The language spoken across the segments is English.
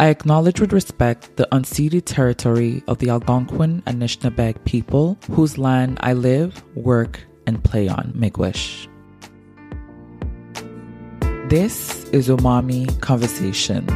I acknowledge with respect the unceded territory of the Algonquin and Anishinaabeg people whose land I live, work, and play on, Miigwech. This is Umami Conversations,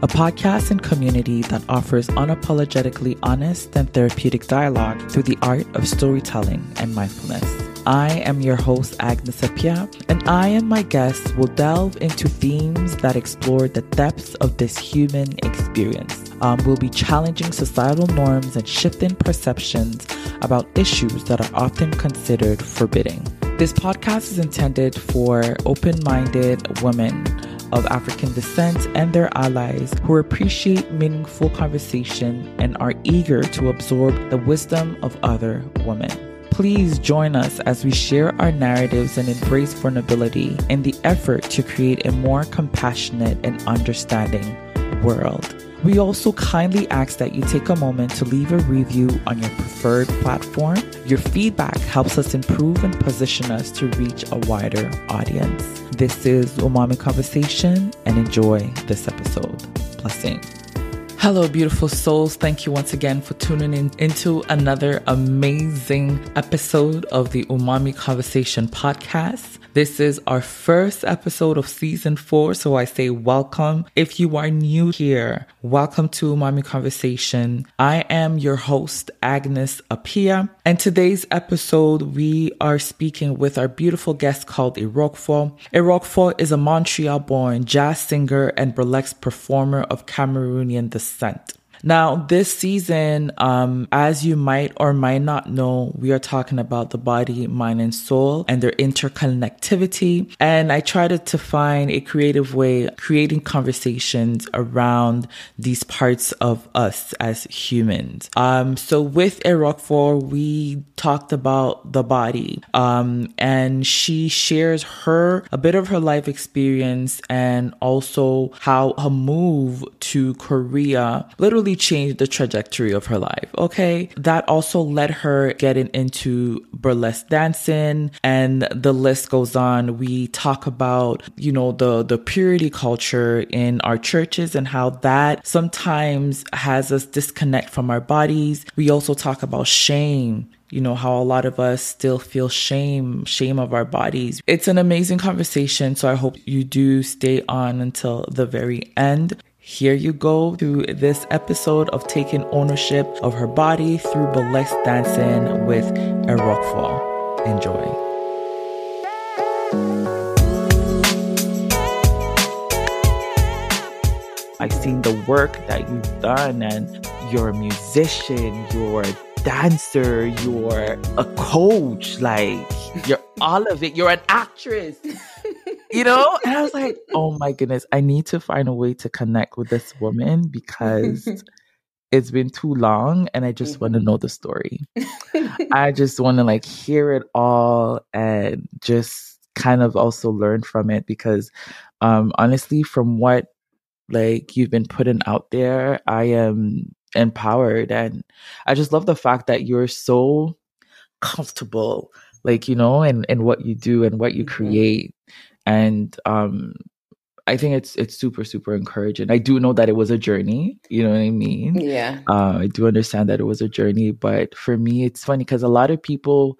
a podcast and community that offers unapologetically honest and therapeutic dialogue through the art of storytelling and mindfulness. I am your host, Agnes Appiah, and I and my guests will delve into themes that explore the depths of this human experience. Um, we'll be challenging societal norms and shifting perceptions about issues that are often considered forbidding. This podcast is intended for open minded women of African descent and their allies who appreciate meaningful conversation and are eager to absorb the wisdom of other women. Please join us as we share our narratives and embrace vulnerability in the effort to create a more compassionate and understanding world. We also kindly ask that you take a moment to leave a review on your preferred platform. Your feedback helps us improve and position us to reach a wider audience. This is Umami Conversation and enjoy this episode. Blessings. Hello, beautiful souls. Thank you once again for tuning in into another amazing episode of the Umami Conversation podcast. This is our first episode of season four, so I say welcome. If you are new here, welcome to Umami Conversation. I am your host, Agnes Appiah, and today's episode we are speaking with our beautiful guest called Erockfor. Erockfor is a Montreal-born jazz singer and burlesque performer of Cameroonian descent. Now, this season, um, as you might or might not know, we are talking about the body, mind, and soul and their interconnectivity. And I tried to, to find a creative way, creating conversations around these parts of us as humans. Um, so with Erockfor, we talked about the body, um, and she shares her, a bit of her life experience and also how her move to Korea literally changed the trajectory of her life. Okay. That also led her getting into burlesque dancing and the list goes on. We talk about, you know, the, the purity culture in our churches and how that sometimes has us disconnect from our bodies. We also talk about shame you know, how a lot of us still feel shame, shame of our bodies. It's an amazing conversation. So I hope you do stay on until the very end. Here you go through this episode of taking ownership of her body through burlesque dancing with Erockfor. Enjoy. I've seen the work that you've done, and you're a musician, you're a dancer, you're a coach, like you're all of it. You're an actress you know? And I was like, oh my goodness, I need to find a way to connect with this woman because it's been too long and I just mm-hmm. want to know the story. I just want to like hear it all and just kind of also learn from it because um honestly from what like you've been putting out there, I am empowered and I just love the fact that you're so comfortable like you know and and what you do and what you mm-hmm. create and um I think it's it's super super encouraging. I do know that it was a journey. You know what I mean? Yeah. Uh, I do understand that it was a journey, but for me, it's funny because a lot of people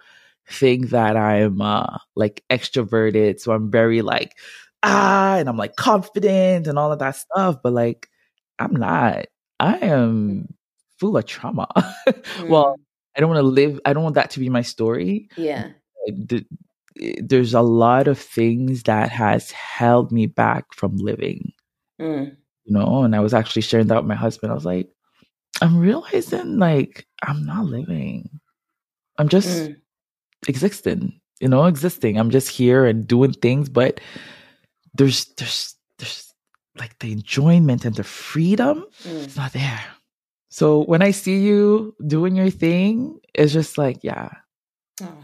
think that I'm uh, like extroverted, so I'm very like ah, and I'm like confident and all of that stuff. But like, I'm not. I am full of trauma. mm. Well, I don't want to live. I don't want that to be my story. Yeah. The, there's a lot of things that has held me back from living. Mm. You know, and I was actually sharing that with my husband. I was like, I'm realizing like I'm not living. I'm just mm. existing, you know, existing. I'm just here and doing things, but there's there's there's like the enjoyment and the freedom mm. it's not there. So when I see you doing your thing, it's just like, yeah. Oh.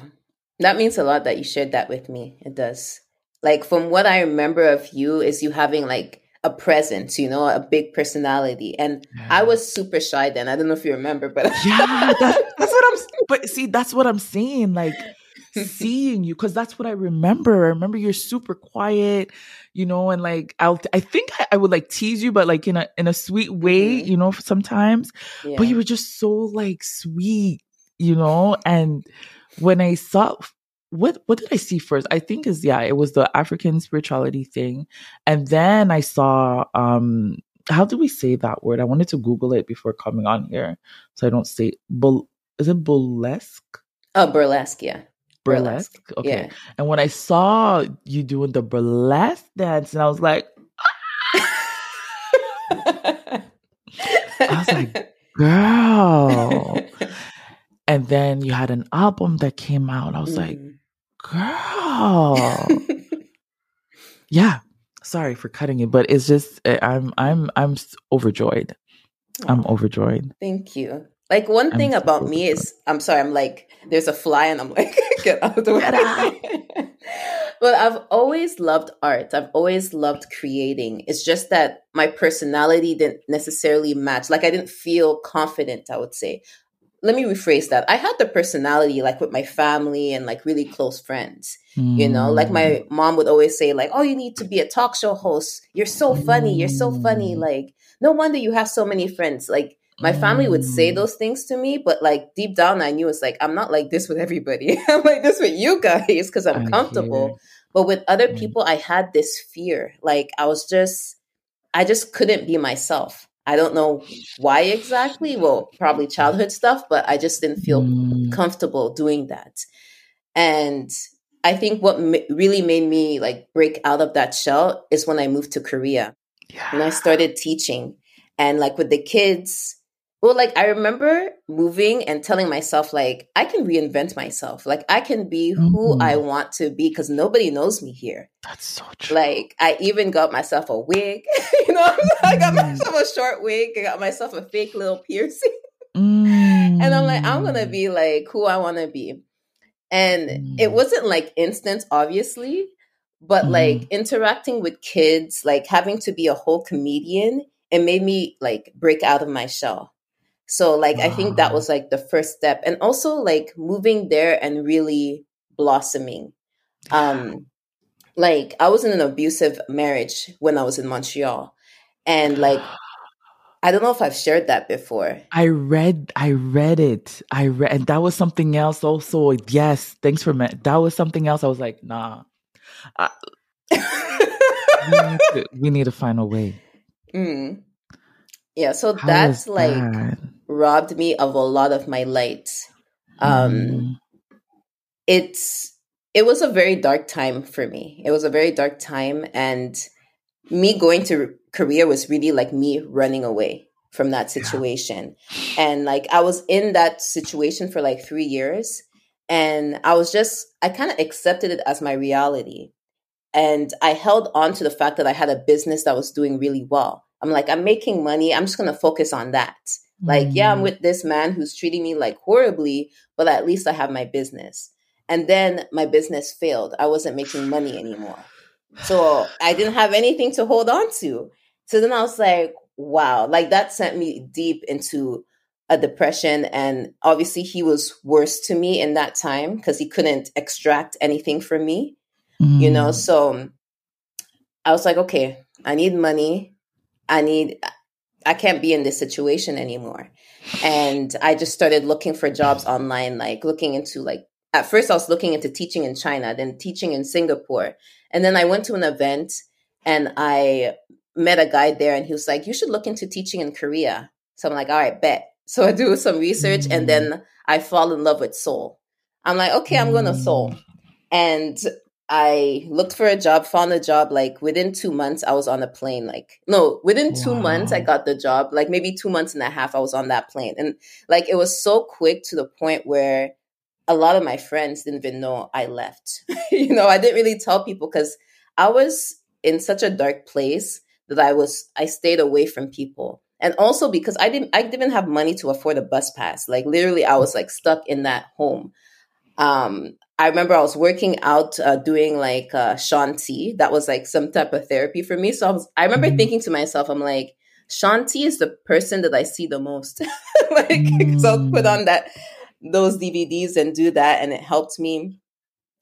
That means a lot that you shared that with me. It does. Like from what I remember of you is you having like a presence, you know, a big personality. And yeah. I was super shy then. I don't know if you remember, but yeah, that's, that's what I'm. But see, that's what I'm saying. Like seeing you because that's what I remember. I remember you're super quiet, you know, and like I'll I think I, I would like tease you, but like in a in a sweet way, mm-hmm. you know, sometimes. Yeah. But you were just so like sweet, you know, and when I saw what what did I see first? I think is yeah, it was the African spirituality thing. And then I saw um how do we say that word? I wanted to Google it before coming on here. So I don't say bul is it burlesque? Oh burlesque, yeah. Burlesque. burlesque. Okay. Yeah. And when I saw you doing the burlesque dance, and I was like, I was like, girl. and then you had an album that came out. I was mm. like, girl. yeah. Sorry for cutting you, but it's just eh, I'm I'm I'm overjoyed. I'm overjoyed. Thank you. Like one thing I'm about me is I'm sorry, I'm like there's a fly and I'm like get out of the way. but I've always loved art. I've always loved creating. It's just that my personality didn't necessarily match. Like I didn't feel confident, I would say let me rephrase that. I had the personality like with my family and like really close friends. Mm. You know, like my mm. mom would always say like, "Oh, you need to be a talk show host. You're so funny. You're so funny. Mm. Like, no wonder you have so many friends." Like my family would say mm. those things to me, but like deep down I knew it's like I'm not like this with everybody. I'm like this with you guys cuz I'm I comfortable. But with other people I had this fear. Like I was just I just couldn't be myself. I don't know why exactly. Well, probably childhood stuff, but I just didn't feel mm. comfortable doing that. And I think what m- really made me like break out of that shell is when I moved to Korea. Yeah. And I started teaching. And like with the kids, well, like I remember moving and telling myself, like, I can reinvent myself. Like, I can be who mm-hmm. I want to be because nobody knows me here. That's so true. Like, I even got myself a wig. you know, I got mm. myself a short wig. I got myself a fake little piercing. mm. And I'm like, I'm going to be like who I want to be. And mm. it wasn't like instant, obviously, but mm. like interacting with kids, like having to be a whole comedian, it made me like break out of my shell so like wow. I think that was like the first step and also like moving there and really blossoming. Um like I was in an abusive marriage when I was in Montreal and like I don't know if I've shared that before. I read I read it. I read and that was something else also. Yes, thanks for me- that was something else I was like, nah. I, we, need to, we, need to, find a way. Mm. Yeah, so How that's like that? Robbed me of a lot of my light. Um, mm. It's it was a very dark time for me. It was a very dark time, and me going to Korea was really like me running away from that situation. Yeah. And like I was in that situation for like three years, and I was just I kind of accepted it as my reality. And I held on to the fact that I had a business that was doing really well. I'm like, I'm making money. I'm just going to focus on that. Like, yeah, I'm mm. with this man who's treating me like horribly, but at least I have my business. And then my business failed. I wasn't making money anymore. So I didn't have anything to hold on to. So then I was like, wow, like that sent me deep into a depression. And obviously, he was worse to me in that time because he couldn't extract anything from me, mm. you know? Mm. So I was like, okay, I need money. I need, I can't be in this situation anymore. And I just started looking for jobs online, like looking into like at first I was looking into teaching in China, then teaching in Singapore. And then I went to an event and I met a guy there and he was like, You should look into teaching in Korea. So I'm like, all right, bet. So I do some research and mm. then I fall in love with Seoul. I'm like, okay, I'm going to Seoul. Mm. And I looked for a job, found a job. Like within two months, I was on a plane. Like, no, within two wow. months, I got the job. Like maybe two months and a half, I was on that plane. And like it was so quick to the point where a lot of my friends didn't even know I left. you know, I didn't really tell people because I was in such a dark place that I was, I stayed away from people. And also because I didn't, I didn't have money to afford a bus pass. Like literally, I was like stuck in that home. Um, I remember I was working out, uh, doing like uh, Shaun T. That was like some type of therapy for me. So I was, I remember mm-hmm. thinking to myself, I'm like, Shaun T is the person that I see the most. like, mm. so I'll put on that those DVDs and do that, and it helped me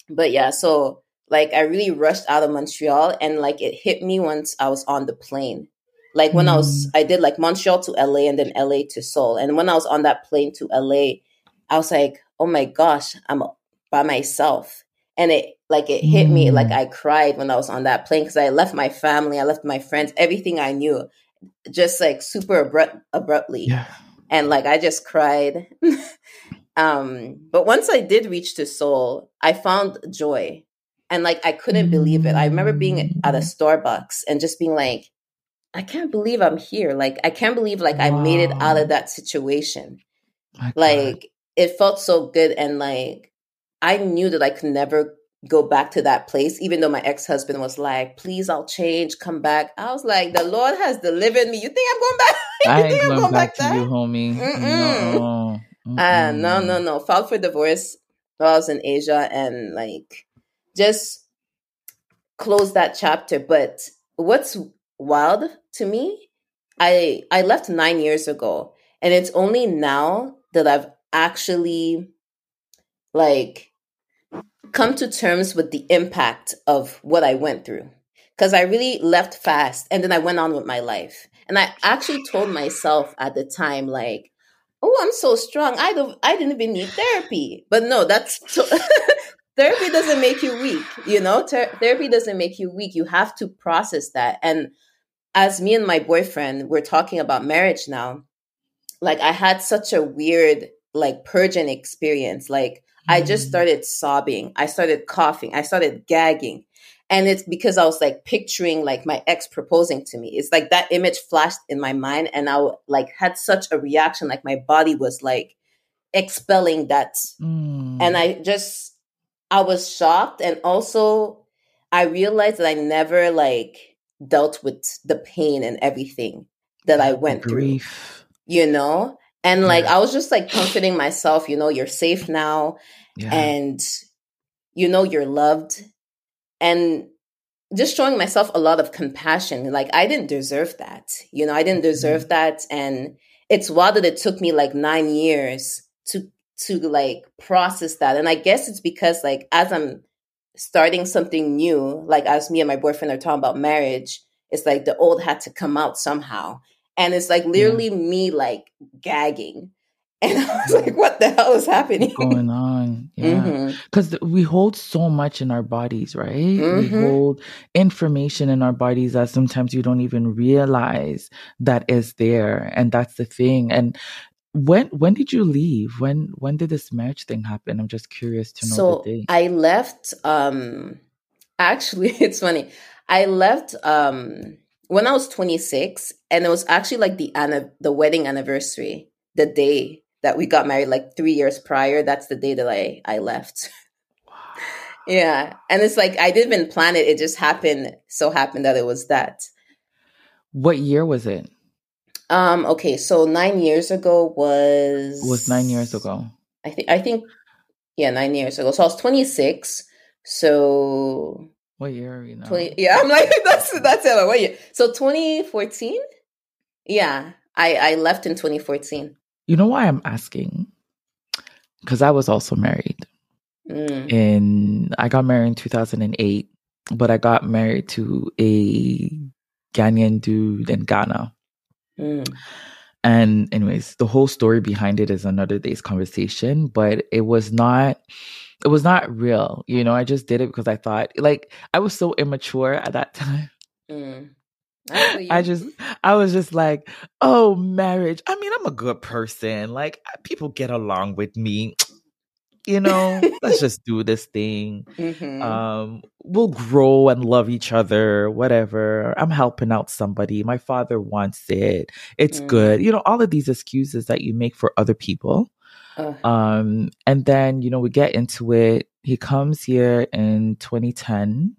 but yeah, so like I really rushed out of Montreal and like it hit me once I was on the plane. Like when mm. I was, mm. I did like Montreal to LA and then LA to Seoul. And when I was on that plane to LA, I was like, oh my gosh, I'm by myself. And it like it hit mm. me like I cried when I was on that plane because I left my family, I left my friends, everything I knew, just like super abrupt abruptly. Yeah. And like I just cried. um, but once I did reach to Seoul, I found joy and like I couldn't believe it. I remember being at a mm. Starbucks and just being like, I can't believe I'm here. Like I can't believe like wow. I made it out of that situation. like it felt so good and like I knew that I could never go back to that place, even though my ex husband was like, "Please, I'll change, come back." I was like, "The Lord has delivered me. You think I'm going back? you I think I'm going back, back to you, homie? Mm-mm. No. Uh, no, no, no. Filed for divorce while I was in Asia, and like just close that chapter. But what's wild to me, I I left nine years ago, and it's only now that I've actually like come to terms with the impact of what I went through. Because I really left fast and then I went on with my life. And I actually told myself at the time, like, oh, I'm so strong. I don't I didn't even need therapy. But no, that's so, therapy doesn't make you weak you know Ter- therapy doesn't make you weak you have to process that and as me and my boyfriend we're talking about marriage now like i had such a weird like purging experience like mm-hmm. i just mm. started sobbing i started coughing i started gagging and it's because i was like picturing like my ex proposing to me it's like that image flashed in my mind and i like had such a reaction like my body was like expelling that mm. and i just I was shocked and also I realized that I never like dealt with the pain and everything that I went Grief. through. You know? And like yeah. I was just like comforting myself, you know, you're safe now yeah. and you know you're loved and just showing myself a lot of compassion. Like I didn't deserve that. You know, I didn't deserve mm-hmm. that and it's wild that it took me like 9 years to to like process that. And I guess it's because like as I'm starting something new, like as me and my boyfriend are talking about marriage, it's like the old had to come out somehow. And it's like literally yeah. me like gagging. And I was like, what the hell is happening? What's going on? Yeah. Because mm-hmm. we hold so much in our bodies, right? Mm-hmm. We hold information in our bodies that sometimes you don't even realize that is there. And that's the thing. And when when did you leave? When when did this marriage thing happen? I'm just curious to know so. I left um actually it's funny. I left um when I was 26 and it was actually like the anna- the wedding anniversary, the day that we got married like 3 years prior, that's the day that I I left. yeah, and it's like I didn't even plan it, it just happened so happened that it was that. What year was it? Um. Okay. So nine years ago was was nine years ago. I think. I think. Yeah, nine years ago. So I was twenty six. So what year are we now? 20, yeah, I'm like that's that's it. What year? So twenty fourteen. Yeah, I I left in twenty fourteen. You know why I'm asking? Because I was also married. Mm. And I got married in 2008, but I got married to a Ghanaian dude in Ghana. Mm. And, anyways, the whole story behind it is another day's conversation, but it was not. It was not real, you know. I just did it because I thought, like, I was so immature at that time. Mm. I just, I was just like, oh, marriage. I mean, I'm a good person. Like, people get along with me you know, let's just do this thing. Mm-hmm. Um, we'll grow and love each other, whatever. I'm helping out somebody. My father wants it. It's mm. good. You know, all of these excuses that you make for other people. Uh. Um, and then, you know, we get into it. He comes here in 2010.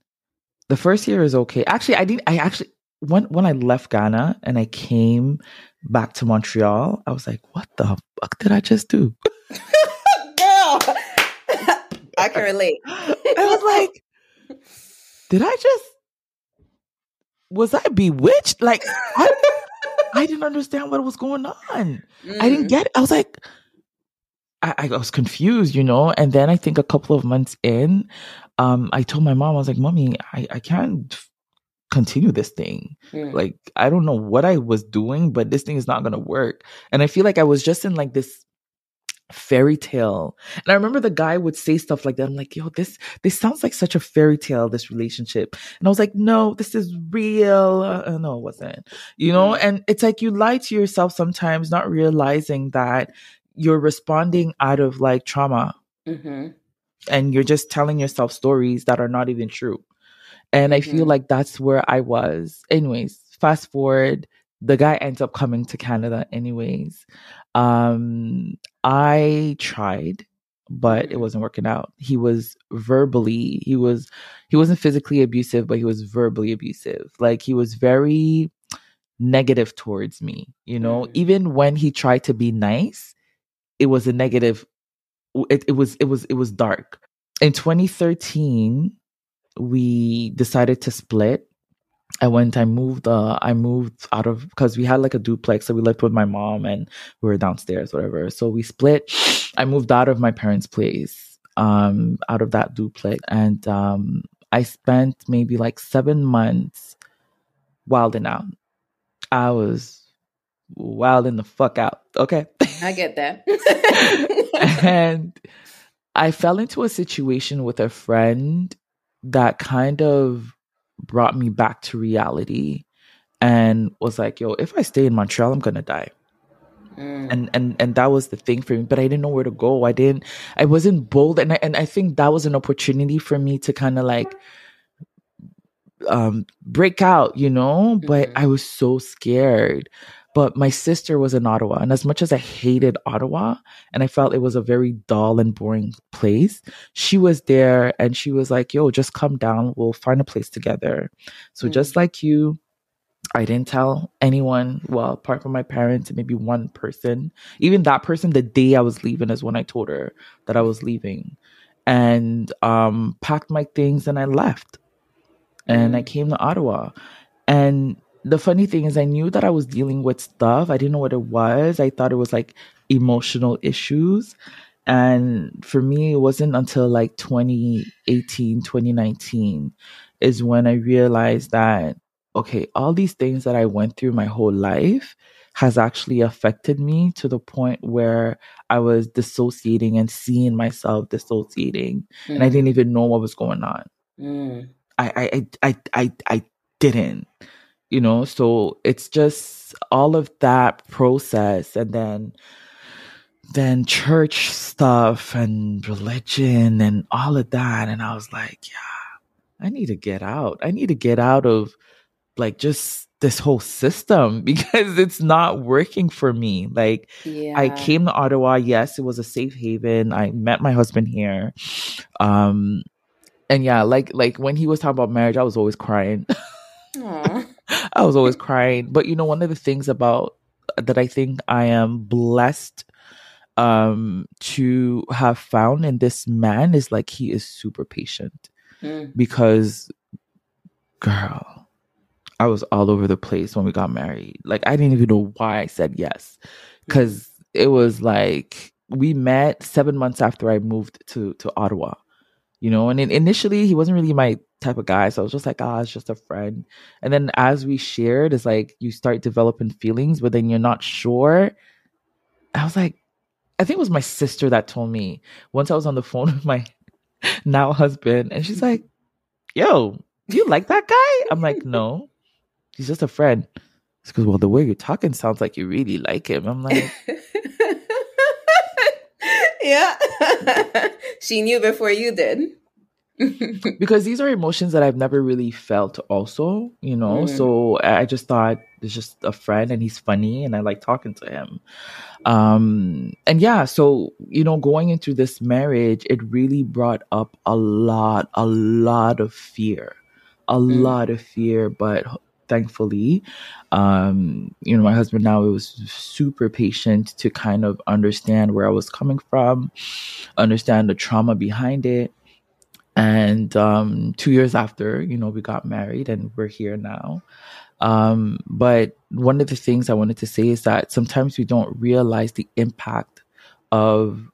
The first year is okay. Actually, I didn't, I actually, when, when I left Ghana and I came back to Montreal, I was like, what the fuck did I just do? Girl, I can relate. I was like, did I just was I bewitched? Like I, I didn't understand what was going on. Mm-hmm. I didn't mm-hmm. get it. I was like, I, I was confused, you know. And then I think a couple of months in, um, I told my mom, I was like, "Mommy, I, I can't continue this thing. Mm. Like, I don't know what I was doing, but this thing is not gonna work." And I feel like I was just in like this fairy tale. And I remember the guy would say stuff like that. I'm like, yo, this this sounds like such a fairy tale, this relationship. And I was like, no, this is real. Uh, no, it wasn't. You know, mm. and it's like you lie to yourself sometimes, not realizing that you're responding out of like trauma. Mm-hmm. And you're just telling yourself stories that are not even true. And I feel mm-hmm. like that's where I was. Anyways, fast forward, the guy ends up coming to Canada anyways. Um, I tried, but it mm-hmm. wasn't working out. He was verbally, he was, he wasn't physically abusive, but he was verbally abusive. Like he was very negative towards me, you know, mm. even when he tried to be nice, it was a negative, it, it was, it was, it was dark. In 2013, we decided to split I went, I moved, uh, I moved out of, because we had like a duplex. So we lived with my mom and we were downstairs, whatever. So we split. I moved out of my parents' place, um, out of that duplex. And, um, I spent maybe like seven months wilding out. I was wilding the fuck out. Okay. I get that. and I fell into a situation with a friend that kind of brought me back to reality and was like, yo, if I stay in Montreal, I'm gonna die. Mm. And and and that was the thing for me. But I didn't know where to go. I didn't I wasn't bold and I and I think that was an opportunity for me to kind of like um break out, you know? Mm-hmm. But I was so scared. But my sister was in Ottawa. And as much as I hated Ottawa and I felt it was a very dull and boring place, she was there and she was like, yo, just come down. We'll find a place together. So mm-hmm. just like you, I didn't tell anyone, well, apart from my parents and maybe one person. Even that person, the day I was leaving is when I told her that I was leaving. And um, packed my things and I left. And I mm. came to Ottawa. And the funny thing is, I knew that I was dealing with stuff. I didn't know what it was. I thought it was like emotional issues. And for me, it wasn't until like 2018, 2019 is when I realized that, okay, all these things that I went through my whole life has actually affected me to the point where I was dissociating and seeing myself dissociating. Mm. And I didn't mm. even know what was going on. Mm. I, I, I, I, I didn't you know so it's just all of that process and then then church stuff and religion and all of that. And i was like yeah i need to get out. I need to get out of like just this whole system because it's not working for me. Like yeah. i came to ottawa. Yes it was a safe haven. I met my husband here. Um and yeah like like when he was talking about marriage i was always crying I was always crying. But you know, one of the things about that I think I am blessed um to have found in this man is like he is super patient. Mm. Because girl, I was all over the place when we got married. Like I didn't even know why I said yes. Cuz it was like we met 7 months after I moved to to Ottawa you know and initially he wasn't really my type of guy so i was just like ah oh, it's just a friend. And then as we shared it's like you start developing feelings but then you're not sure. I was like i think it was my sister that told me once i was on the phone with my now husband and she's like yo do you like that guy? I'm like no he's just a friend. She goes well the way you're talking sounds like you really like him. I'm like yeah. she knew before you did. because these are emotions that I've never really felt also, you know. Mm. So I just thought it's just a friend and he's funny and I like talking to him. Um and yeah, so you know, going into this marriage, it really brought up a lot, a lot of fear. A mm. lot of fear, but thankfully um you know my husband now was super patient to kind of understand where i was coming from understand the trauma behind it and um 2 years after you know we got married and we're here now um but one of the things i wanted to say is that sometimes we don't realize the impact of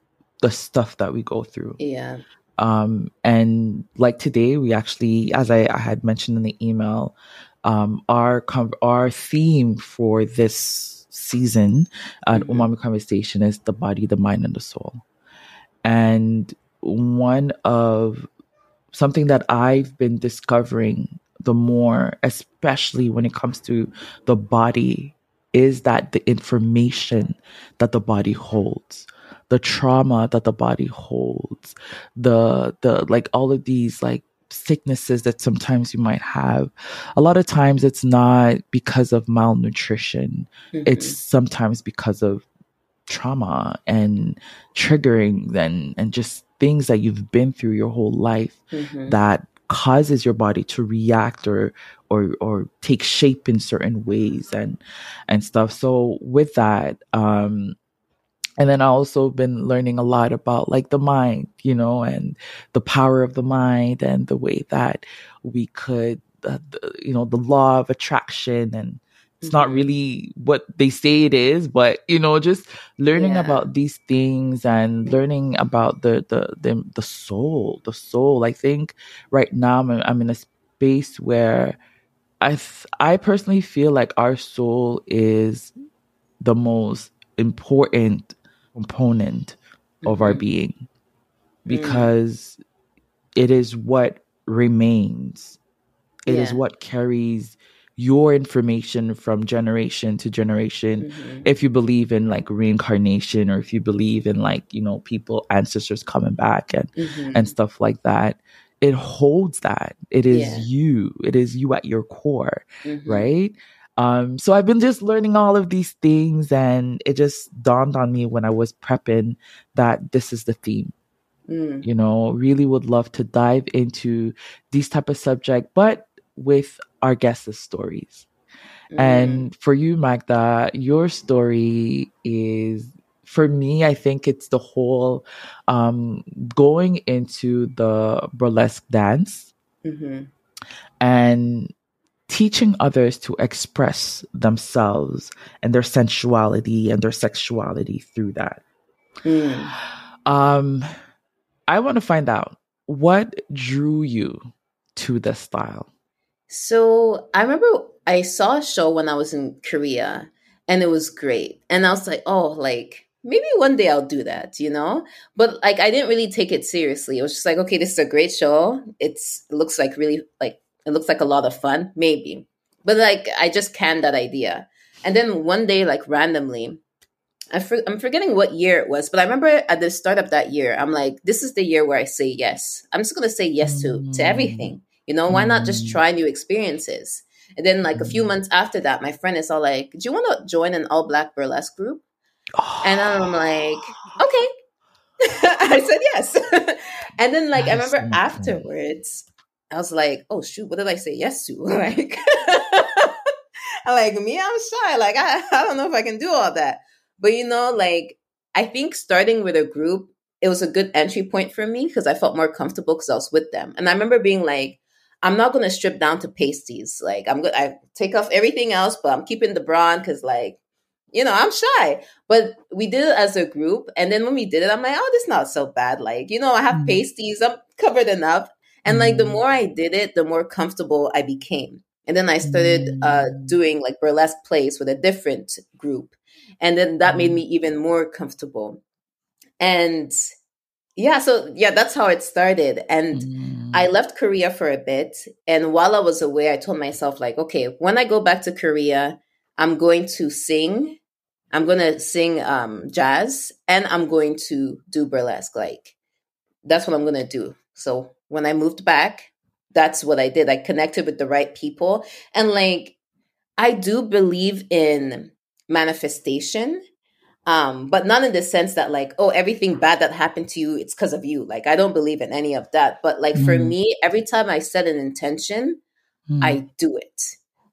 the stuff that we go through. Yeah. Um, and like today, we actually, as I, I had mentioned in the email, um, our our theme for this season at mm-hmm. Umami Conversation is the body, the mind, and the soul. And one of something that I've been discovering the more, especially when it comes to the body, is that the information that the body holds the trauma that the body holds the the like all of these like sicknesses that sometimes you might have a lot of times it's not because of malnutrition mm-hmm. it's sometimes because of trauma and triggering and and just things that you've been through your whole life mm-hmm. that causes your body to react or or or take shape in certain ways and and stuff so with that um and then I also been learning a lot about like the mind, you know, and the power of the mind and the way that we could, uh, the, you know, the law of attraction and it's mm-hmm. not really what they say it is, but you know, just learning yeah. about these things and learning about the, the the the soul, the soul. I think right now I'm, I'm in a space where I th- I personally feel like our soul is the most important component mm-hmm. of our mm-hmm. being mm. because mm. it is what remains. It yeah. is what carries your information from generation to generation mm-hmm. if you believe in like reincarnation or if you believe in like you know people ancestors coming back and mm-hmm. and stuff like that it holds that it is yeah. you it is you at your core mm-hmm. right um, so I've been just learning all of these things, and it just dawned on me when I was prepping that this is the theme. Mm. You know, really would love to dive into these type of subject, but with our guests' stories. Mm. And for you, Magda, your story is for me, I think it's the whole um, going into the burlesque dance mm-hmm. and teaching others to express themselves and their sensuality and their sexuality through that. Mm. Um, I want to find out what drew you to this style. So I remember I saw a show when I was in Korea and it was great. And I was like, oh, like maybe one day I'll do that, you know? But like I didn't really take it seriously. It was just like, okay, this is a great show. It's it looks like really like it looks like a lot of fun, maybe. But like, I just canned that idea. And then one day, like randomly, I I'm forgetting what year it was, but I remember at the start of that year, I'm like, this is the year where I say yes. I'm just gonna say yes to to everything. You know, why not just mm. try new experiences? And then like a few months after that, my friend is all like, "Do you want to join an all black burlesque group?" And I'm like, "Okay." I said yes. and then like I remember afterwards, I was like, oh shoot, what did I say yes to? Like, I'm like me, I'm shy. Like I, I don't know if I can do all that. But you know, like I think starting with a group, it was a good entry point for me because I felt more comfortable because I was with them. And I remember being like, I'm not gonna strip down to pasties. Like I'm gonna I take off everything else, but I'm keeping the bra because like, you know, I'm shy. But we did it as a group. And then when we did it, I'm like, oh, this is not so bad. Like, you know, I have mm-hmm. pasties, I'm covered enough. And like the mm. more I did it, the more comfortable I became. And then I started uh, mm. doing like burlesque plays with a different group. And then that made me mm. even more comfortable. And yeah, so yeah, that's how it started. And mm. I left Korea for a bit. And while I was away, I told myself, like, okay, when I go back to Korea, I'm going to sing. I'm going to sing um, jazz and I'm going to do burlesque. Like, that's what I'm going to do. So when I moved back, that's what I did. I connected with the right people. And like, I do believe in manifestation, um, but not in the sense that like, oh, everything bad that happened to you, it's because of you. Like, I don't believe in any of that. But like mm. for me, every time I set an intention, mm. I do it.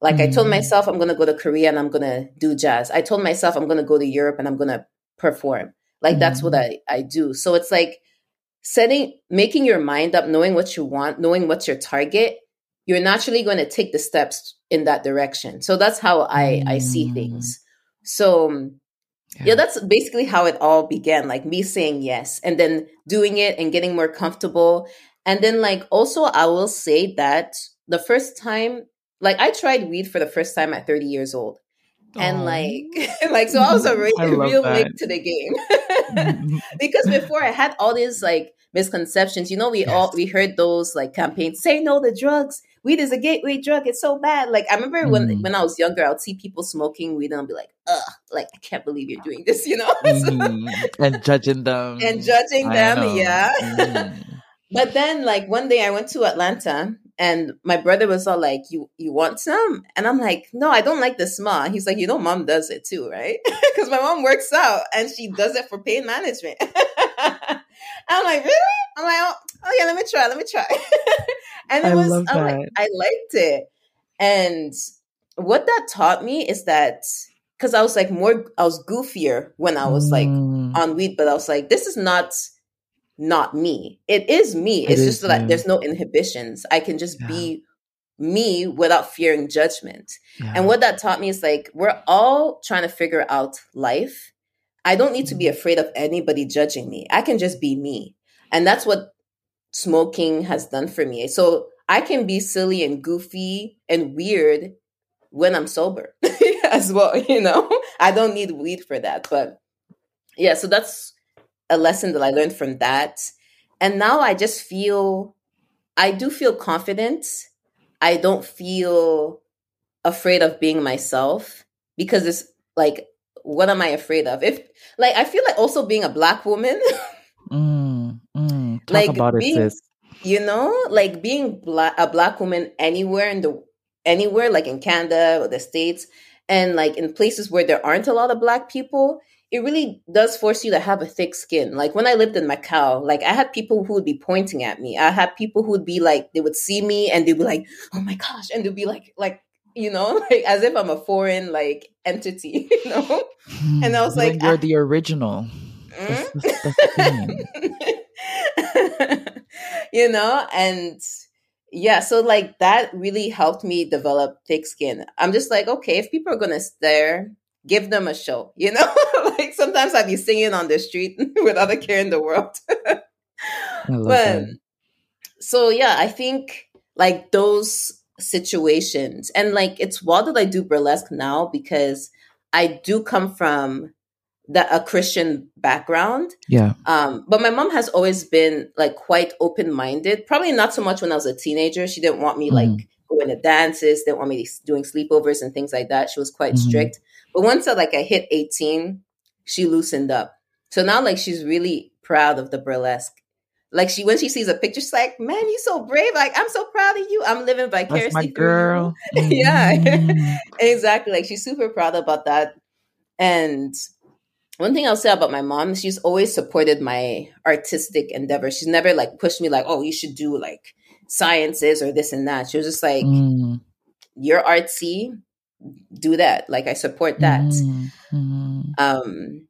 Like mm. I told mm. myself I'm gonna go to Korea and I'm gonna do jazz. I told myself I'm gonna go to Europe and I'm gonna perform. Like that's what mm. I, I do. So it's like setting making your mind up knowing what you want knowing what's your target you're naturally going to take the steps in that direction so that's how i i see things so yeah. yeah, that's basically how it all began. Like me saying yes and then doing it and getting more comfortable. And then, like, also, I will say that the first time, like, I tried weed for the first time at 30 years old. And like, like, so I was already real that. late to the game because before I had all these like misconceptions. You know, we yes. all we heard those like campaigns say no to drugs, weed is a gateway drug. It's so bad. Like I remember when mm. when I was younger, I'd see people smoking weed and I'd be like, ugh, like I can't believe you're doing this, you know? mm. and judging them. And judging I them, know. yeah. Mm. but then like one day I went to Atlanta and my brother was all like, "You you want some?" And I'm like, "No, I don't like the smell." He's like, "You know, mom does it too, right? Because my mom works out and she does it for pain management." I'm like, "Really?" I'm like, "Oh, oh yeah, let me try. Let me try." and it I was I'm like, I liked it. And what that taught me is that because I was like more, I was goofier when I was like mm. on weed, but I was like, this is not not me. It is me. It it's is just that there's no inhibitions. I can just yeah. be me without fearing judgment. Yeah. And what that taught me is like we're all trying to figure out life. I don't need to be mm-hmm. afraid of anybody judging me. I can just be me. And that's what smoking has done for me. So I can be silly and goofy and weird when I'm sober as well, you know? I don't need weed for that. But yeah, so that's a lesson that I learned from that. And now I just feel, I do feel confident. I don't feel afraid of being myself because it's like, what am I afraid of? If, like, I feel like also being a black woman. mm. Talk like about being, it, sis. You know, like being black, a black woman anywhere in the, anywhere, like in Canada or the States, and like in places where there aren't a lot of black people, it really does force you to have a thick skin. Like when I lived in Macau, like I had people who would be pointing at me. I had people who would be like, they would see me and they'd be like, "Oh my gosh," and they'd be like, like you know, like as if I'm a foreign like entity, you know. And I was when like, "You're I- the original." Mm-hmm. That's, that's you know, and yeah, so like that really helped me develop thick skin. I'm just like, okay, if people are gonna stare give them a show, you know? like sometimes I'd be singing on the street without a care in the world. but that. so yeah, I think like those situations and like it's wild that I do burlesque now because I do come from the, a Christian background. Yeah. Um, but my mom has always been like quite open minded. Probably not so much when I was a teenager. She didn't want me mm. like going to dances, didn't want me doing sleepovers and things like that. She was quite mm-hmm. strict. But once I like I hit 18, she loosened up. So now like she's really proud of the burlesque. Like she when she sees a picture, she's like, "Man, you so brave! Like I'm so proud of you. I'm living vicariously." That's my girl. Mm-hmm. yeah, exactly. Like she's super proud about that. And one thing I'll say about my mom, she's always supported my artistic endeavor. She's never like pushed me like, "Oh, you should do like sciences or this and that." She was just like, mm. "You're artsy do that. Like I support that. Mm-hmm. Um,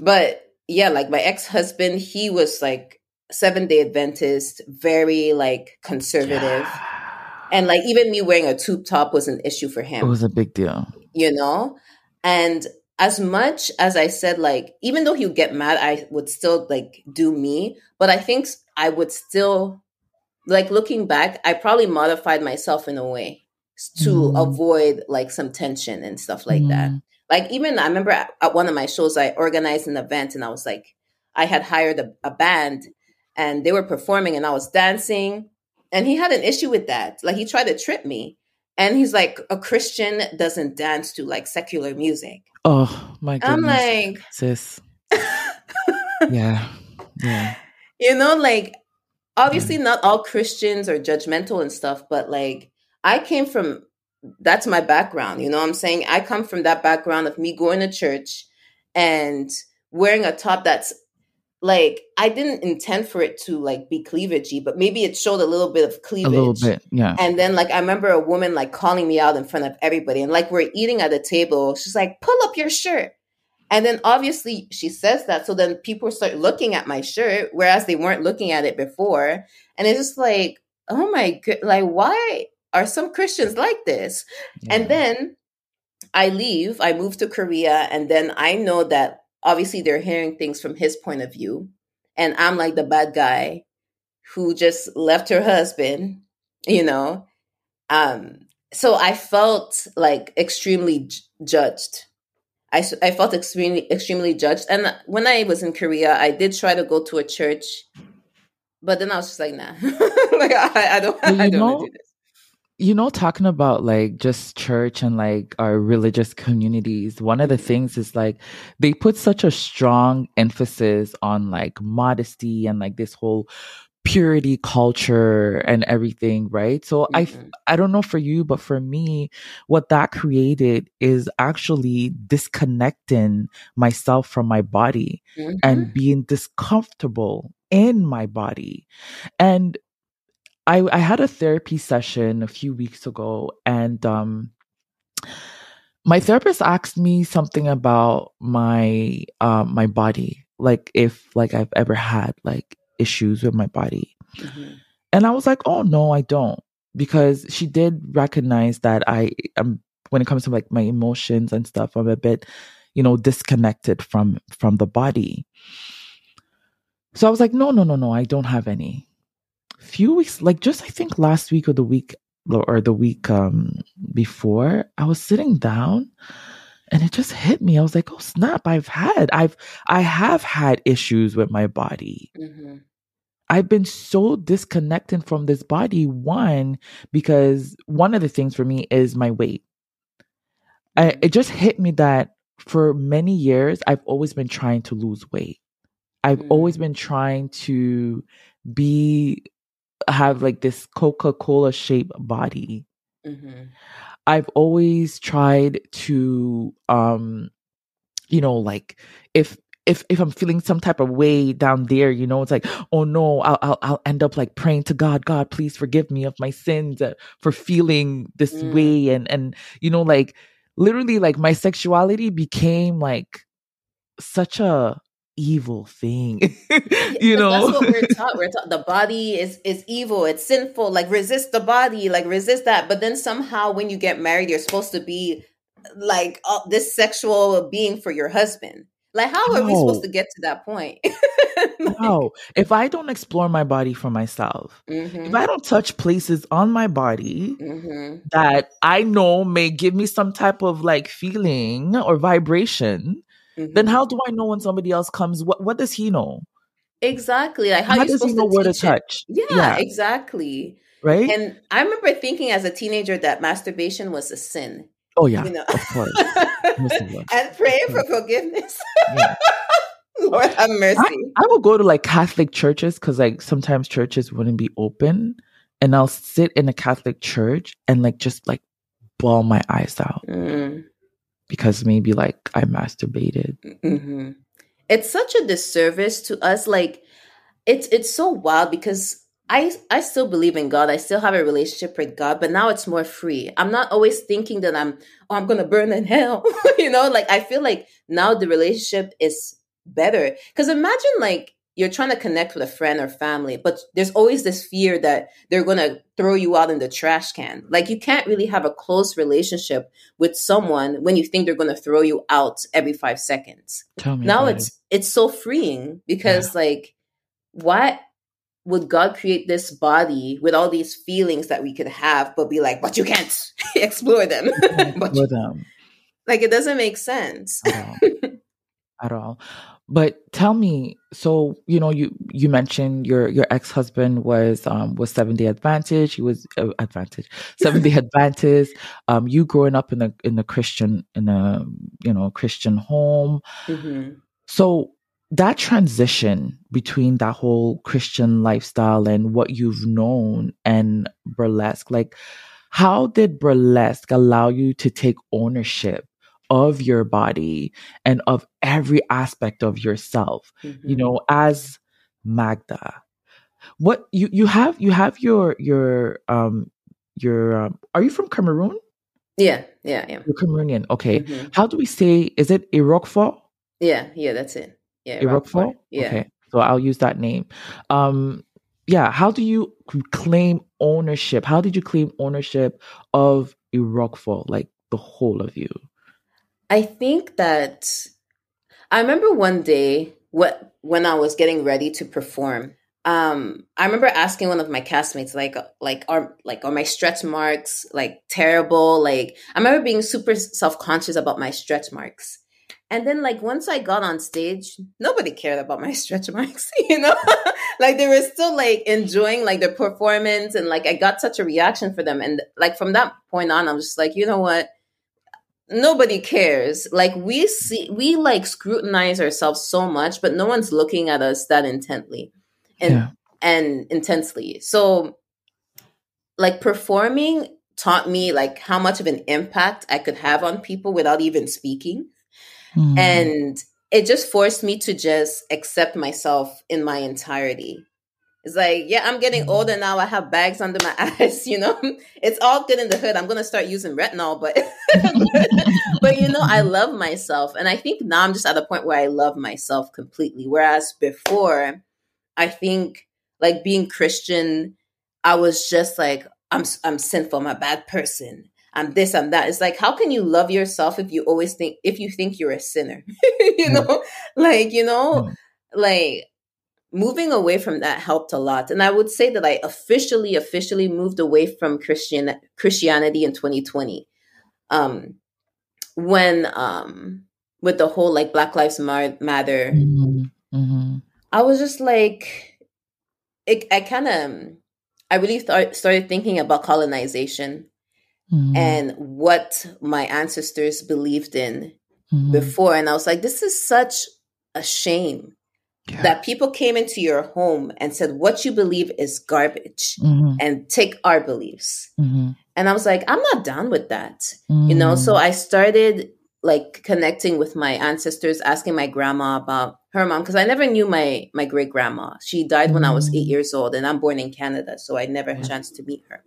but yeah, like my ex husband, he was like seven day Adventist, very like conservative. Yeah. And like even me wearing a tube top was an issue for him. It was a big deal. You know? And as much as I said, like, even though he would get mad, I would still like do me. But I think I would still, like, looking back, I probably modified myself in a way to mm. avoid like some tension and stuff like mm. that. Like even I remember at, at, one of my shows, I organized an event and I was like, I had hired a, a band and they were performing and I was dancing and he had an issue with that. Like he tried to trip me. And he's like, a Christian doesn't dance to like secular music. Oh my goodness. I'm like, sis. yeah. Yeah. You know, like obviously not all Christians are judgmental and stuff, but like I came from that's my background. You know what I'm saying? I come from that background of me going to church and wearing a top that's like I didn't intend for it to like be cleavagey, but maybe it showed a little bit of cleavage. A little bit, yeah. And then like I remember a woman like calling me out in front of everybody, and like we're eating at a table, she's like, "Pull up your shirt." And then obviously she says that, so then people start looking at my shirt, whereas they weren't looking at it before, and it's just like, oh my god, like why? are some Christians like this? Yeah. And then I leave, I move to Korea, and then I know that obviously they're hearing things from his point of view. And I'm like the bad guy who just left her husband, you know. Um, so I felt like extremely j- judged. I, I felt extremely extremely judged. And when I was in Korea, I did try to go to a church, but then I was just like, nah, like I, I don't, well, I don't know, do this. You know, talking about like just church and like our religious communities, one of the mm-hmm. things is like they put such a strong emphasis on like modesty and like this whole purity culture and everything right so mm-hmm. i i don't know for you but for me what that created is actually disconnecting myself from my body mm-hmm. and being discomfortable in my body and i i had a therapy session a few weeks ago and um my therapist asked me something about my um my body like if like i've ever had like issues with my body. Mm-hmm. And I was like, oh no, I don't. Because she did recognize that I am when it comes to like my emotions and stuff, I'm a bit, you know, disconnected from from the body. So I was like, no, no, no, no, I don't have any. Few weeks, like just I think last week or the week or the week um before, I was sitting down and it just hit me. I was like, oh snap, I've had, I've, I have had issues with my body. Mm-hmm. I've been so disconnected from this body. One, because one of the things for me is my weight. I, mm-hmm. it just hit me that for many years, I've always been trying to lose weight. I've mm-hmm. always been trying to be, have like this Coca Cola shaped body. Mm-hmm. I've always tried to, um, you know, like if if if I'm feeling some type of way down there, you know, it's like, oh no, I'll I'll, I'll end up like praying to God, God, please forgive me of my sins uh, for feeling this mm. way, and and you know, like literally, like my sexuality became like such a evil thing you know that's what we're taught. We're taught the body is is evil. It's sinful. Like resist the body. Like resist that. But then somehow when you get married you're supposed to be like uh, this sexual being for your husband. Like how are no. we supposed to get to that point? Like, no. If i don't explore my body for myself mm-hmm. if i don't touch places on my body mm-hmm. that i know may give me some type of like feeling or vibration Mm-hmm. Then how do I know when somebody else comes? What what does he know? Exactly. Like how, how does he know to where to touch? Yeah, yeah, exactly. Right. And I remember thinking as a teenager that masturbation was a sin. Oh yeah, you know? of course. and praying for forgiveness. Yeah. Lord have mercy. I, I will go to like Catholic churches because like sometimes churches wouldn't be open, and I'll sit in a Catholic church and like just like bawl my eyes out. Mm because maybe like I masturbated. Mm-hmm. It's such a disservice to us. Like it's it's so wild because I I still believe in God. I still have a relationship with God, but now it's more free. I'm not always thinking that I'm oh I'm gonna burn in hell. you know, like I feel like now the relationship is better. Because imagine like you're trying to connect with a friend or family, but there's always this fear that they're going to throw you out in the trash can. Like you can't really have a close relationship with someone when you think they're going to throw you out every 5 seconds. now it's it. it's so freeing because yeah. like what would God create this body with all these feelings that we could have but be like but you can't explore them. but you, them. Like it doesn't make sense. At all. At all. But tell me, so you know, you you mentioned your your ex husband was um was Seventh Day Advantage. He was uh, Advantage Seventh Day Adventist. Um, you growing up in a in a Christian in a you know Christian home. Mm-hmm. So that transition between that whole Christian lifestyle and what you've known and burlesque, like how did burlesque allow you to take ownership of your body and of every aspect of yourself mm-hmm. you know as magda. What you you have you have your your um your um, are you from cameroon? Yeah yeah yeah you're cameroonian okay. Mm-hmm. how do we say is it Erockfor yeah yeah that's it. Yeah Erockfor yeah. Okay so i'll use that name. Um yeah how do you claim ownership? How did you claim ownership of Erockfor like the whole of you? I think that I remember one day what when I was getting ready to perform. Um, I remember asking one of my castmates, like, like, are like, are my stretch marks like terrible? Like, I remember being super self conscious about my stretch marks. And then, like, once I got on stage, nobody cared about my stretch marks, you know? like, they were still like enjoying like the performance, and like, I got such a reaction for them. And like, from that point on, I'm just like, you know what? Nobody cares like we see we like scrutinize ourselves so much but no one's looking at us that intently and yeah. and intensely so like performing taught me like how much of an impact i could have on people without even speaking mm. and it just forced me to just accept myself in my entirety it's like, yeah, I'm getting mm-hmm. older now. I have bags under my eyes, you know. It's all good in the hood. I'm gonna start using retinol, but but you know, I love myself. And I think now I'm just at a point where I love myself completely. Whereas before, I think like being Christian, I was just like, I'm I'm sinful, I'm a bad person. I'm this, I'm that. It's like, how can you love yourself if you always think if you think you're a sinner? you know? Like, you know, like moving away from that helped a lot. And I would say that I officially, officially moved away from Christian Christianity in 2020. Um, when um with the whole like Black Lives Matter, mm-hmm. Mm-hmm. I was just like, it, I kind of, I really th- started thinking about colonization mm-hmm. and what my ancestors believed in mm-hmm. before, and I was like, this is such a shame yeah. that people came into your home and said what you believe is garbage mm-hmm. and take our beliefs mm-hmm. and i was like i'm not down with that mm-hmm. you know so mm. i started like connecting with my ancestors asking my grandma about her mom because i never knew my my great grandma she died when i was eight mm. years old and i'm born in canada so i never had a chance to meet her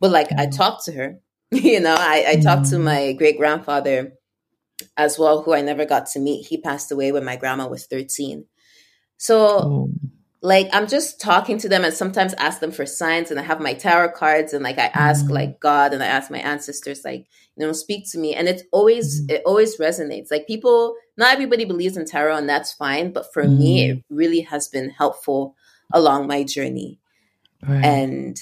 but like i talked to her you know i, I talked to mm. my great grandfather as well who i never got to meet he passed away when my grandma was 13 so, oh. like, I'm just talking to them and sometimes ask them for signs. And I have my tarot cards and like I ask mm. like God and I ask my ancestors, like, you know, speak to me. And it's always, mm. it always resonates. Like, people, not everybody believes in tarot and that's fine. But for mm. me, it really has been helpful along my journey. Right. And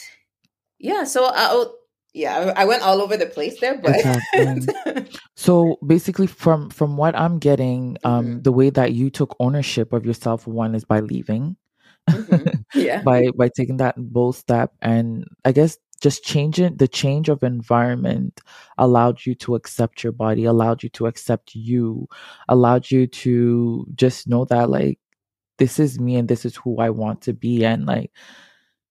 yeah, so I'll, yeah i went all over the place there but so basically from from what i'm getting um mm-hmm. the way that you took ownership of yourself one is by leaving mm-hmm. yeah by by taking that bold step and i guess just changing the change of environment allowed you to accept your body allowed you to accept you allowed you to just know that like this is me and this is who i want to be and like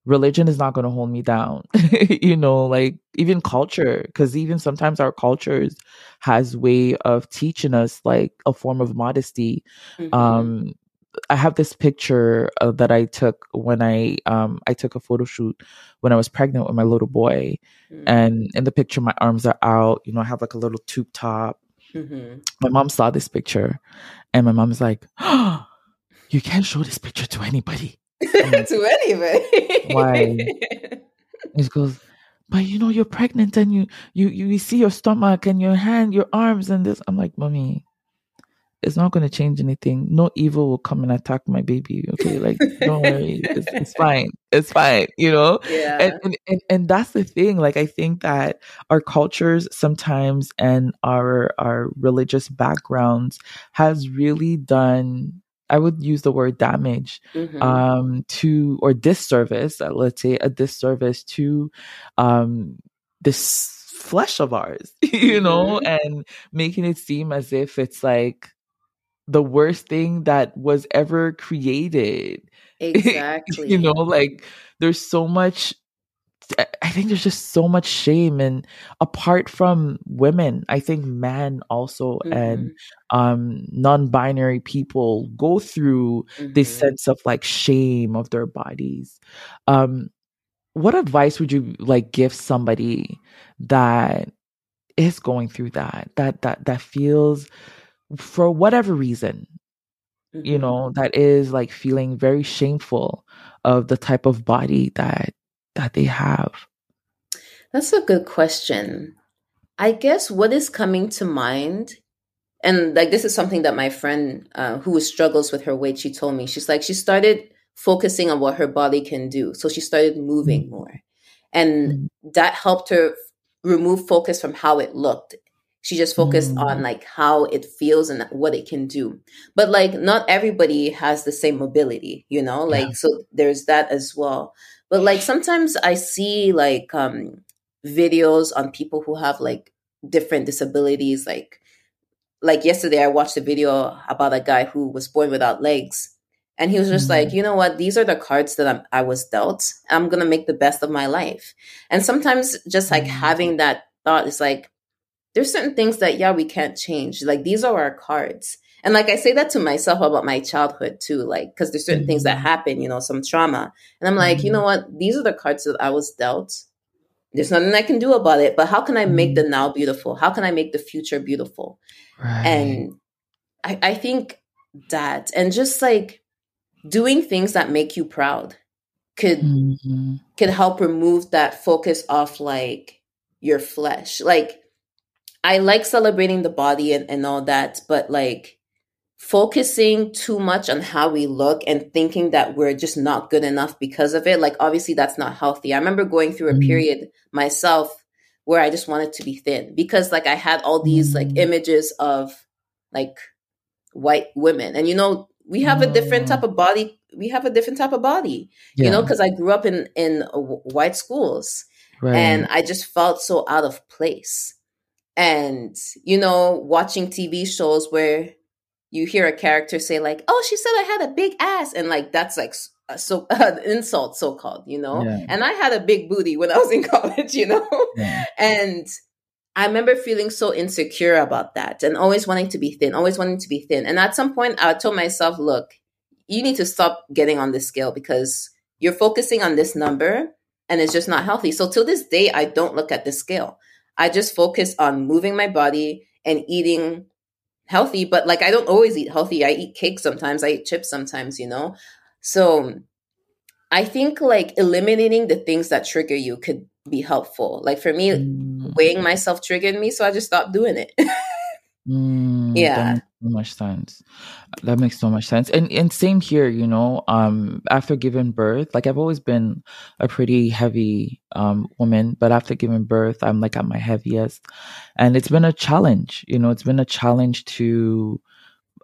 religion is not going to hold me down you know like even culture because even sometimes our cultures has way of teaching us like a form of modesty mm-hmm. um i have this picture uh, that i took when i um i took a photo shoot when i was pregnant with my little boy mm-hmm. and in the picture my arms are out you know i have like a little tube top mm-hmm. my mom saw this picture and my mom's like oh, you can't show this picture to anybody Mm. to anybody. Why? It goes, but you know you're pregnant and you you you see your stomach and your hand, your arms and this. I'm like, mommy, it's not going to change anything. No evil will come and attack my baby. Okay, like don't worry, it's, it's, fine. It's fine. You know. Yeah. And, and and and that's the thing. Like I think that our cultures sometimes and our our religious backgrounds has really done I would use the word damage mm-hmm. um, to or disservice, uh, let's say a disservice to um, this flesh of ours, you know, mm-hmm. and making it seem as if it's like the worst thing that was ever created. Exactly. you know, like there's so much I think there's just so much shame and apart from women, I think men also mm-hmm. and um non-binary people go through mm-hmm. this sense of like shame of their bodies. Um what advice would you like give somebody that is going through that that that that feels for whatever reason mm-hmm. you know that is like feeling very shameful of the type of body that that they have? That's a good question. I guess what is coming to mind, and like this is something that my friend uh, who struggles with her weight, she told me. She's like, she started focusing on what her body can do. So she started moving more. And mm-hmm. that helped her remove focus from how it looked. She just focused mm-hmm. on like how it feels and what it can do. But like not everybody has the same mobility, you know? Like yeah. so there's that as well. But like sometimes I see like um videos on people who have like different disabilities like like yesterday I watched a video about a guy who was born without legs and he was just mm-hmm. like, you know what? These are the cards that I'm, i was dealt. I'm going to make the best of my life. And sometimes just like mm-hmm. having that thought is like, there's certain things that, yeah, we can't change. Like these are our cards. And like I say that to myself about my childhood too, like, cause there's certain things that mm-hmm. happen, you know, some trauma. And I'm like, you know mm-hmm. what? These are the cards that I was dealt. There's nothing I can do about it, but how can I make the mm-hmm. now beautiful? How can I make the future beautiful? Right. And I, I think that, and just like, doing things that make you proud could mm-hmm. could help remove that focus off like your flesh like i like celebrating the body and, and all that but like focusing too much on how we look and thinking that we're just not good enough because of it like obviously that's not healthy i remember going through a mm-hmm. period myself where i just wanted to be thin because like i had all these like mm-hmm. images of like white women and you know we have a different type mm. of body we have a different type of body yeah. you know because i grew up in in white schools right. and i just felt so out of place and you know watching tv shows where you hear a character say like oh she said i had a big ass and like that's like so uh, insult so called you know yeah. and i had a big booty when i was in college you know yeah. and I remember feeling so insecure about that and always wanting to be thin, always wanting to be thin. And at some point, I told myself, look, you need to stop getting on this scale because you're focusing on this number and it's just not healthy. So till this day, I don't look at the scale. I just focus on moving my body and eating healthy. But like, I don't always eat healthy. I eat cake sometimes, I eat chips sometimes, you know? So I think like eliminating the things that trigger you could be helpful. Like for me, mm. weighing myself triggered me, so I just stopped doing it. mm, yeah. So much sense. That makes so much sense. And and same here, you know, um after giving birth, like I've always been a pretty heavy um woman, but after giving birth, I'm like at my heaviest. And it's been a challenge, you know, it's been a challenge to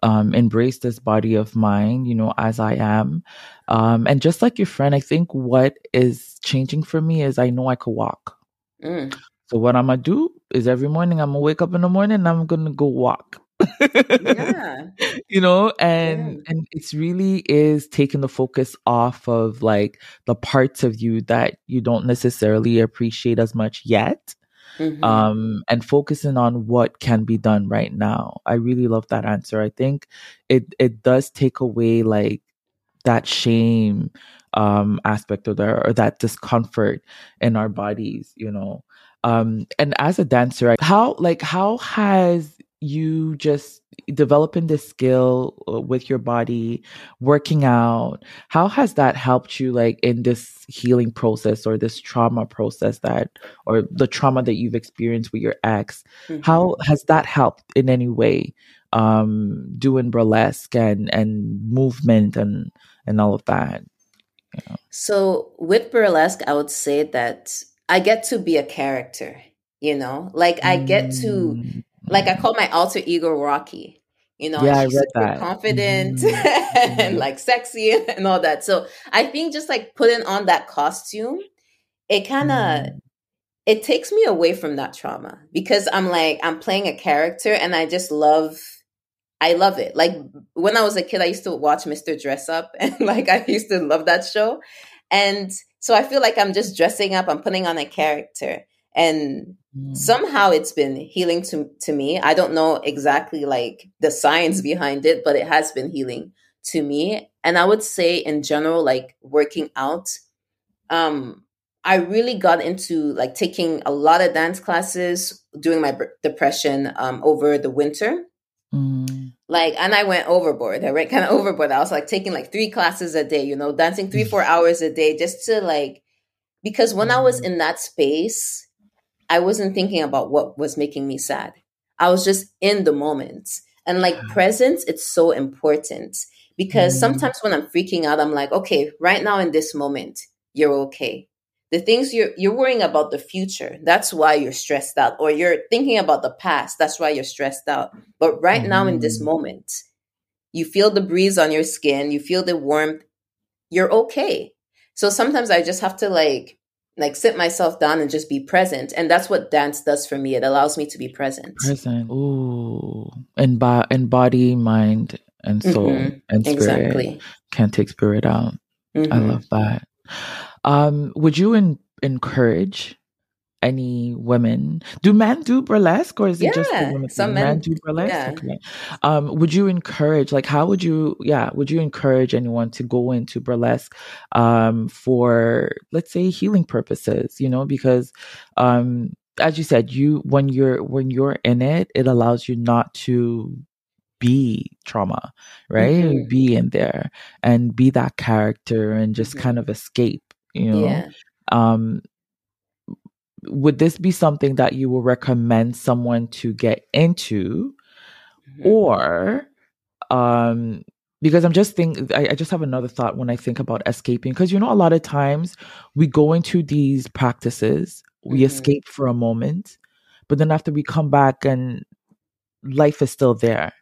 um, embrace this body of mine, you know, as I am. Um, and just like your friend, I think what is changing for me is I know I could walk. Mm. So what I'm gonna do is every morning I'm gonna wake up in the morning and I'm gonna go walk. Yeah. you know and yeah. and it's really is taking the focus off of like the parts of you that you don't necessarily appreciate as much yet mm-hmm. um, and focusing on what can be done right now. I really love that answer. I think it it does take away like that shame um, aspect of that or that discomfort in our bodies, you know. Um, and as a dancer, how like how has you just developing this skill uh, with your body, working out, how has that helped you like in this healing process or this trauma process that or the trauma that you've experienced with your ex? Mm-hmm. How has that helped in any way um doing burlesque and and movement and and all of that? So with burlesque, I would say that I get to be a character, you know? Like I get to mm like I call my alter ego Rocky. You know, yeah, she's super that. confident mm-hmm. and like sexy and all that. So I think just like putting on that costume, it kind of mm. it takes me away from that trauma because I'm like I'm playing a character and I just love I love it. Like when I was a kid, I used to watch Mr. Dressup and like I used to love that show. And so I feel like I'm just dressing up, I'm putting on a character and mm. somehow it's been healing to to me i don't know exactly like the science behind it but it has been healing to me and i would say in general like working out um i really got into like taking a lot of dance classes during my depression um over the winter mm. like and i went overboard i went kind of overboard i was like taking like three classes a day you know dancing three four hours a day just to like because when i was mm. in that space I wasn't thinking about what was making me sad. I was just in the moment. And like presence, it's so important because mm. sometimes when I'm freaking out, I'm like, okay, right now in this moment, you're okay. The things you're you're worrying about the future, that's why you're stressed out. Or you're thinking about the past, that's why you're stressed out. But right mm. now in this mm. moment, you feel the breeze on your skin, you feel the warmth, you're okay. So sometimes I just have to like like sit myself down and just be present. And that's what dance does for me. It allows me to be present. Present. Ooh. And, bo- and body mind and soul mm-hmm. and spirit exactly. can't take spirit out. Mm-hmm. i love that. Um would you in- encourage any women do men do burlesque or is it yeah, just women some men, men do burlesque yeah. okay. um would you encourage like how would you yeah would you encourage anyone to go into burlesque um for let's say healing purposes you know because um as you said you when you're when you're in it it allows you not to be trauma right mm-hmm. be in there and be that character and just mm-hmm. kind of escape you know yeah. um would this be something that you will recommend someone to get into mm-hmm. or um because i'm just think I, I, just have another thought when i think about escaping because you know a lot of times we go into these practices we mm-hmm. escape for a moment but then after we come back and life is still there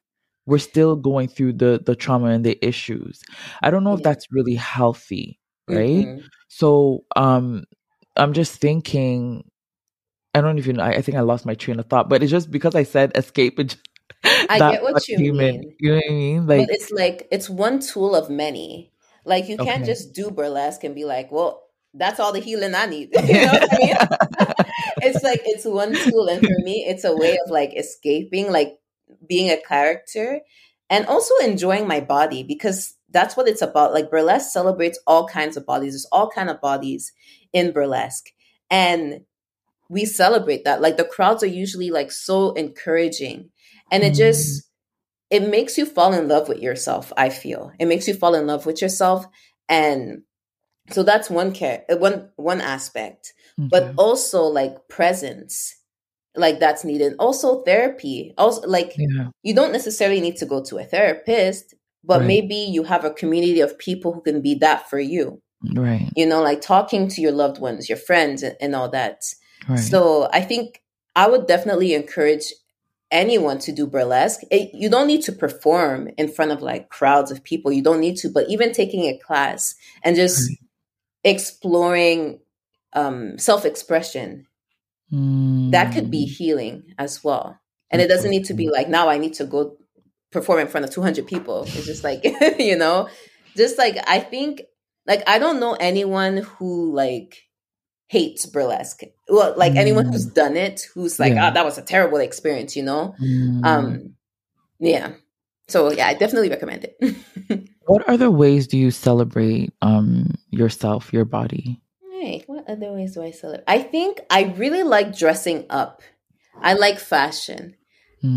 we're still going through the the trauma and the issues i don't know yeah. if that's really healthy right mm-hmm. so um I'm just thinking. I don't even. I, I think I lost my train of thought, but it's just because I said escape. It I get what you human, mean. You know what I mean? Like but it's like it's one tool of many. Like you can't okay. just do burlesque and be like, well, that's all the healing I need. you know what I mean? it's like it's one tool, and for me, it's a way of like escaping, like being a character, and also enjoying my body because that's what it's about. Like burlesque celebrates all kinds of bodies. There's all kind of bodies in burlesque. And we celebrate that. Like the crowds are usually like so encouraging. And it just mm. it makes you fall in love with yourself, I feel. It makes you fall in love with yourself. And so that's one care one one aspect. Okay. But also like presence like that's needed. Also therapy. Also like yeah. you don't necessarily need to go to a therapist, but right. maybe you have a community of people who can be that for you. Right. You know, like talking to your loved ones, your friends, and, and all that. Right. So I think I would definitely encourage anyone to do burlesque. It, you don't need to perform in front of like crowds of people. You don't need to, but even taking a class and just right. exploring um, self expression, mm. that could be mm. healing as well. And it doesn't need to be like, now I need to go perform in front of 200 people. It's just like, you know, just like I think like I don't know anyone who like hates burlesque. Well, like mm. anyone who's mm. done it, who's like, yeah. oh, that was a terrible experience, you know? Mm. Um, yeah. So yeah, I definitely recommend it. what other ways do you celebrate um yourself, your body? Hey, what other ways do I celebrate? I think I really like dressing up. I like fashion.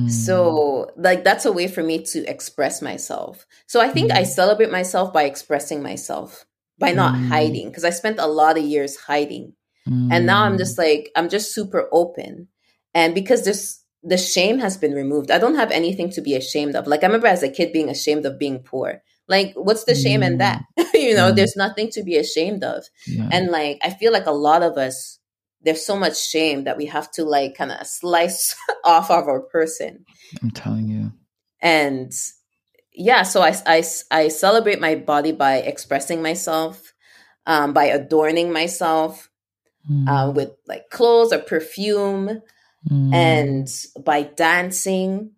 So, hmm. like, that's a way for me to express myself. So, I think mm. I celebrate myself by expressing myself, by not mm. hiding, because I spent a lot of years hiding. Mm. And now I'm just like, I'm just super open. And because this, the shame has been removed, I don't have anything to be ashamed of. Like, I remember as a kid being ashamed of being poor. Like, what's the shame in that? you know, there's nothing to be ashamed of. Yeah. And like, I feel like a lot of us, there's so much shame that we have to like kind of slice off of our person. I'm telling you. And yeah, so I, I, I celebrate my body by expressing myself, um, by adorning myself mm. uh, with like clothes or perfume, mm. and by dancing.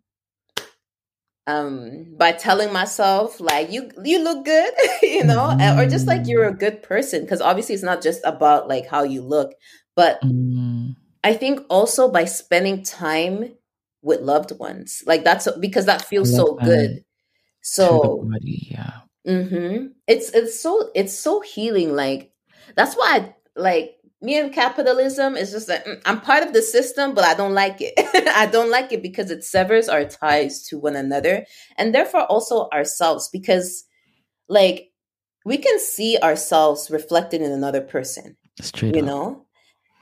Um, by telling myself like you you look good, you know, mm. or just like you're a good person. Because obviously it's not just about like how you look, but mm. I think also by spending time with loved ones, like that's because that feels so good. So body, yeah. Mm-hmm. It's it's so it's so healing. Like that's why I, like me and capitalism is just like mm, I'm part of the system, but I don't like it. I don't like it because it severs our ties to one another and therefore also ourselves because like we can see ourselves reflected in another person. Straight you up. know?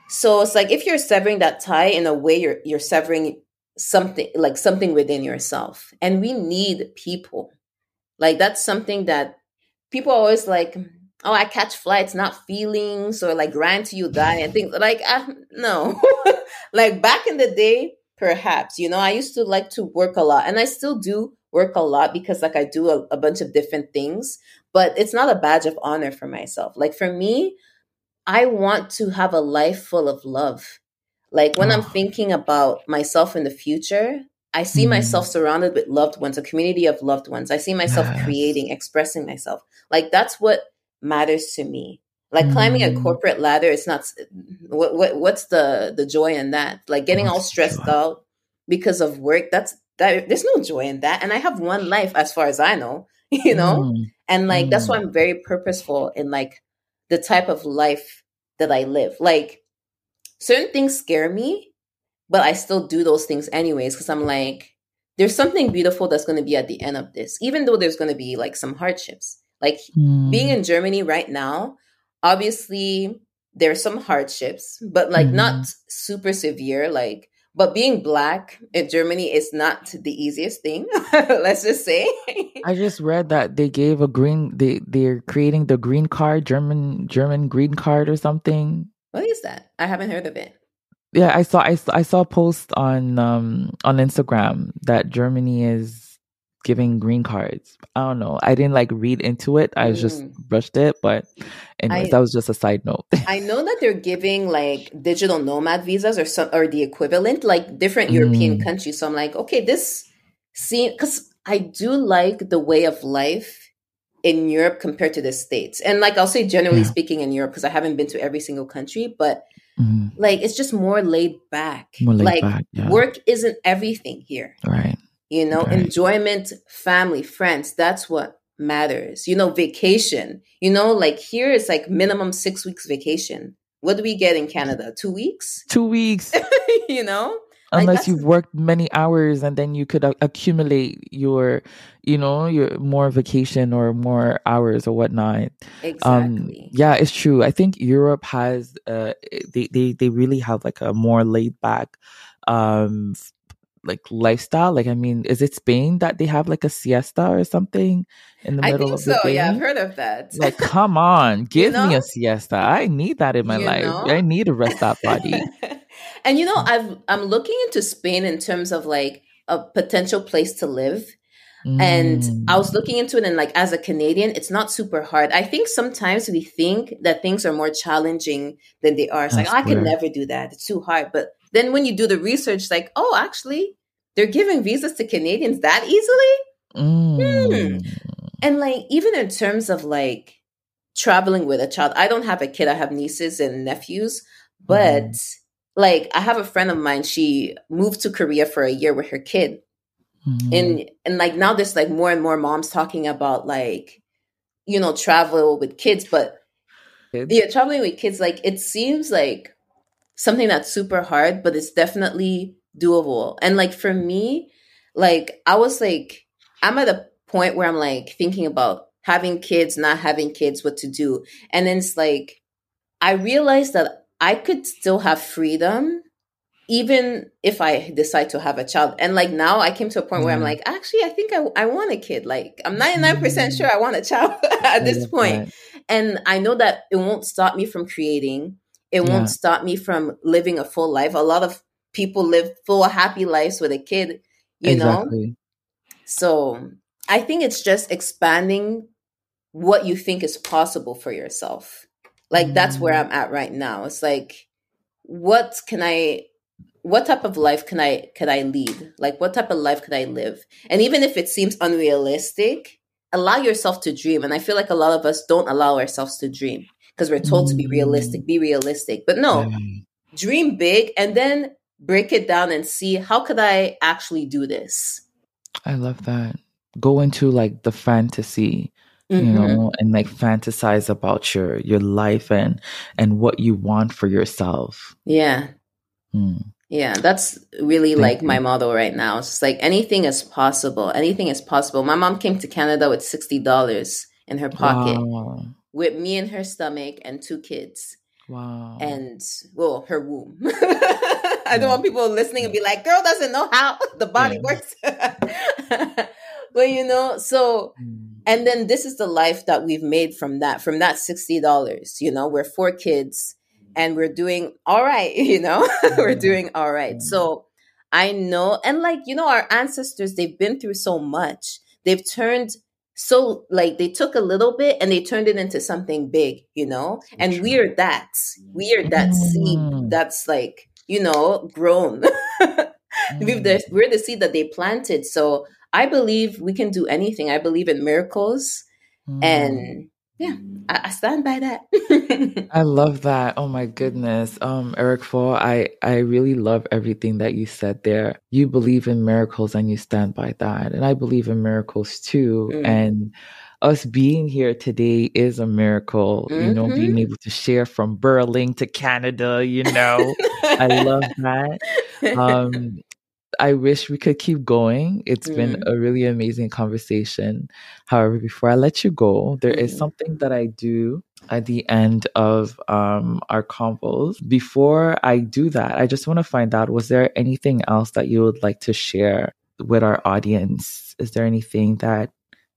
So it's like if you're severing that tie in a way, you're you're severing something like something within yourself. And we need people. Like that's something that people always like, oh, I catch flights, not feelings, or like till you die and things like uh, no. like back in the day, perhaps, you know, I used to like to work a lot and I still do work a lot because like I do a, a bunch of different things, but it's not a badge of honor for myself. Like for me, I want to have a life full of love. Like when oh. I'm thinking about myself in the future, I see mm. myself surrounded with loved ones, a community of loved ones. I see myself yes. creating, expressing myself. Like that's what matters to me. Like mm. climbing a mm. corporate ladder, it's not what, what what's the the joy in that? Like getting what's all stressed out because of work. That's that. There's no joy in that. And I have one life, as far as I know, you know. Mm. And like that's why. I'm very purposeful in like the type of life that I live. Like certain things scare me, but I still do those things anyways because I'm like, there's something beautiful that's going to be at the end of this, even though there's going to be like some hardships. Like mm. being in Germany right now, obviously there are some hardships, but like mm. not super severe. Like, but being black in Germany is not the easiest thing. let's just say. I just read that they gave a green. They they're creating the green card, German German green card or something. What is that? I haven't heard of it. Yeah, I saw I saw, I saw a post on um on Instagram that Germany is giving green cards. I don't know. I didn't like read into it. I mm. just brushed it, but anyways, I, that was just a side note. I know that they're giving like digital nomad visas or some or the equivalent, like different European mm. countries. So I'm like, okay, this seems because I do like the way of life in Europe compared to the States. And like I'll say generally yeah. speaking in Europe, because I haven't been to every single country, but mm-hmm. like it's just more laid back. More laid like back, yeah. work isn't everything here. Right. You know, right. enjoyment, family, friends, that's what matters. You know, vacation. You know, like here it's like minimum six weeks vacation. What do we get in Canada? Two weeks? Two weeks. you know? Unless you've worked many hours and then you could uh, accumulate your you know your more vacation or more hours or whatnot. Um, exactly. um, yeah it's true. I think europe has uh they, they they really have like a more laid back um like lifestyle. Like i mean is it spain that they have like a siesta or something in the middle I think of so. the day yeah i've heard of that. Like come on give you know? me a siesta. I need that in my you life. know? i need to rest that body and you know, I've I'm looking into Spain in terms of like a potential place to live. Mm. And I was mm. looking into it and like as a Canadian, it's not super hard. I think sometimes we think that things are more challenging than they are. It's That's like, oh, I can never do that. It's too hard. But then when you do the research, like, oh, actually, they're giving visas to Canadians that easily. Mm. Hmm. And like even in terms of like traveling with a child, I don't have a kid. I have nieces and nephews, but mm like I have a friend of mine, she moved to Korea for a year with her kid. Mm-hmm. And and like now there's like more and more moms talking about like, you know, travel with kids, but kids? yeah, traveling with kids, like it seems like something that's super hard, but it's definitely doable. And like for me, like I was like, I'm at a point where I'm like thinking about having kids, not having kids, what to do. And then it's like I realized that I could still have freedom even if I decide to have a child. And like now I came to a point mm. where I'm mm-hmm. like, actually, I think I, I want a kid. Like I'm 99% mm. sure I want a child at this point. And I know that it won't stop me from creating. It won't stop me from living a full life. A lot of people live full happy lives with a kid, you exactly. know? So I think it's just expanding what you think is possible for yourself. Like that's where. I'm at right now. It's like, what can I what type of life can I can I lead? Like what type of life can I live? And even if it seems unrealistic, allow yourself to dream. And I feel like a lot of us don't allow ourselves to dream because we're told to be realistic, be realistic. But no, dream big and then break it down and see how could I actually do this? I love that. Go into like the fantasy mm-hmm. you know and like fantasize about your your life and and what you want for yourself yeah mm. yeah that's really Thank like you. my motto right now it's just like anything is possible anything is possible my mom came to canada with $60 in her pocket wow. with me in her stomach and two kids Wow. And well, her womb. I don't want people listening and be like, girl doesn't know how the body yeah. works. but you know, so mm. And then this is the life that we've made from that, from that $60. You know, we're four kids and we're doing all right, you know, we're mm-hmm. doing all right. So mm-hmm. I know, and like, you know, our ancestors, they've been through so much. They've turned so like they took a little bit and they turned it into something big, you know? And we're that. We're that seed mm. that's like, you know, grown. the, mm. we're the seed that they planted. So I believe we can do anything. I believe in miracles. Mm. And yeah, I, I stand by that. I love that. Oh my goodness. Um, Erockfor, I, I really love everything that you said there. You believe in miracles and you stand by that. And I believe in miracles too. Mm. And us being here today is a miracle, mm-hmm. you know, being mm-hmm. able to share from Berlin to Canada, you know. I love that. Um, I wish we could keep going. It's mm. been a really amazing conversation. However, before I let you go, there mm. is something that I do at the end of um, our convos. Before I do that, I just want to find out was there anything else that you would like to share with our audience? Is there anything that,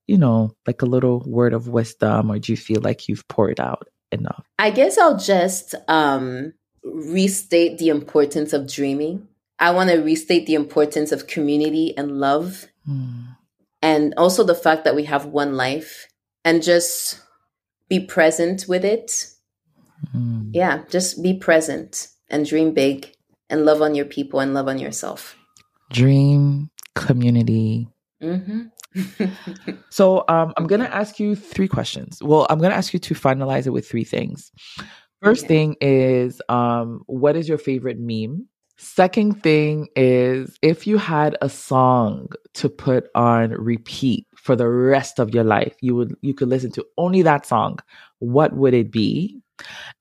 you know, like a little word of wisdom, or do you feel like you've poured out enough? I guess I'll just um, restate the importance of dreaming I want to restate the importance of community and love. Mm. And also the fact that we have one life and just be present with it. Mm. Yeah, just be present and dream big and love on your people and love on yourself. Dream, community. Mm-hmm. so um, I'm going to ask you three questions. Well, I'm going to ask you to finalize it with three things. First okay. thing is um, what is your favorite meme? Second thing is if you had a song to put on repeat for the rest of your life, you would you could listen to only that song. What would it be?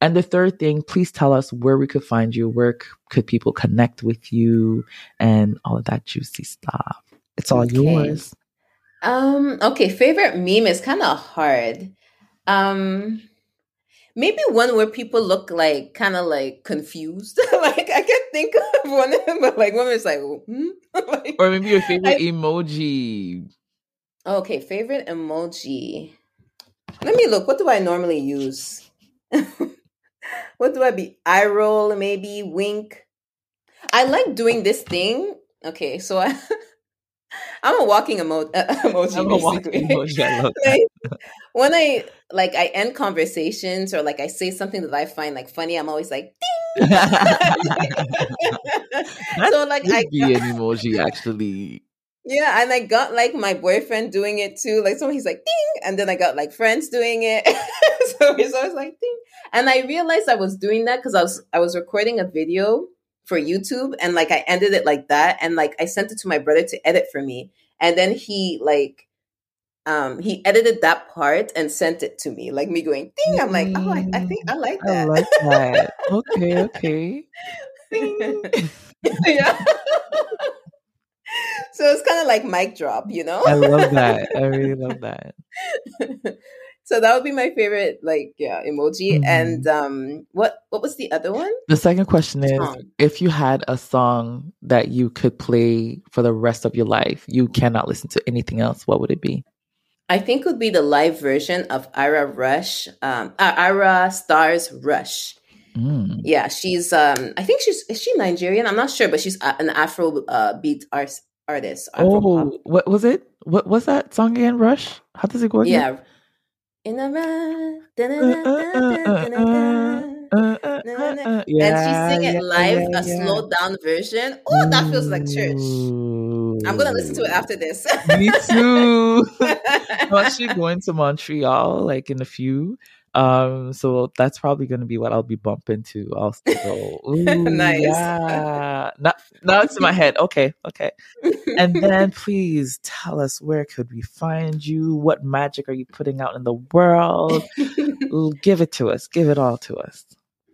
And the third thing, please tell us where we could find you, where c- could people connect with you and all of that juicy stuff. It's all okay. yours. Um okay, favorite meme is kind of hard. Um maybe one where people look like kind of like confused. like I can't think of one, but like one is like, hmm? like, or maybe your favorite I, emoji. Okay, favorite emoji. Let me look. What do I normally use? what do I be? Eye roll, maybe wink. I like doing this thing. Okay, so I. I'm a walking emo- uh, emoji. I'm a walking emoji. I like, when I like I end conversations or like I say something that I find like funny, I'm always like ding. so like I be an emoji actually. Yeah, and I got like my boyfriend doing it too. Like so he's like ding, and then I got like friends doing it. so he's always like ding. And I realized I was doing that because I was I was recording a video for YouTube and like I ended it like that and like I sent it to my brother to edit for me. And then he like um he edited that part and sent it to me like me going ding i'm like oh I, I think i like that. i like that. Okay okay. Yeah. So it's kind of like mic drop you know? I love that. I really love that so that would be my favorite like yeah emoji mm-hmm. and um what what was the other one the second question is song. if you had a song that you could play for the rest of your life you cannot listen to anything else what would it be I think would be the live version of Ayra Rush, um, uh, Ayra Starr's Rush. Mm. Yeah, she's. Um, I think she's. Is she Nigerian? I'm not sure, but she's an Afro uh, beat art, artist. Afro oh, pop. what was it? What was that song again? Rush. How does it go? Again? Yeah. In a and uh, uh, uh, she sing it live, yeah, a yeah. slowed down version. Oh, that feels like church. I'm gonna listen to it after this. Me too. I'm actually going to Montreal like in a few. Um, so that's probably gonna be what I'll be bumping to. I'll go, Ooh, nice. Yeah. Now, now it's in my head. Okay, okay. And then please tell us where could we find you? What magic are you putting out in the world? Give it to us. Give it all to us.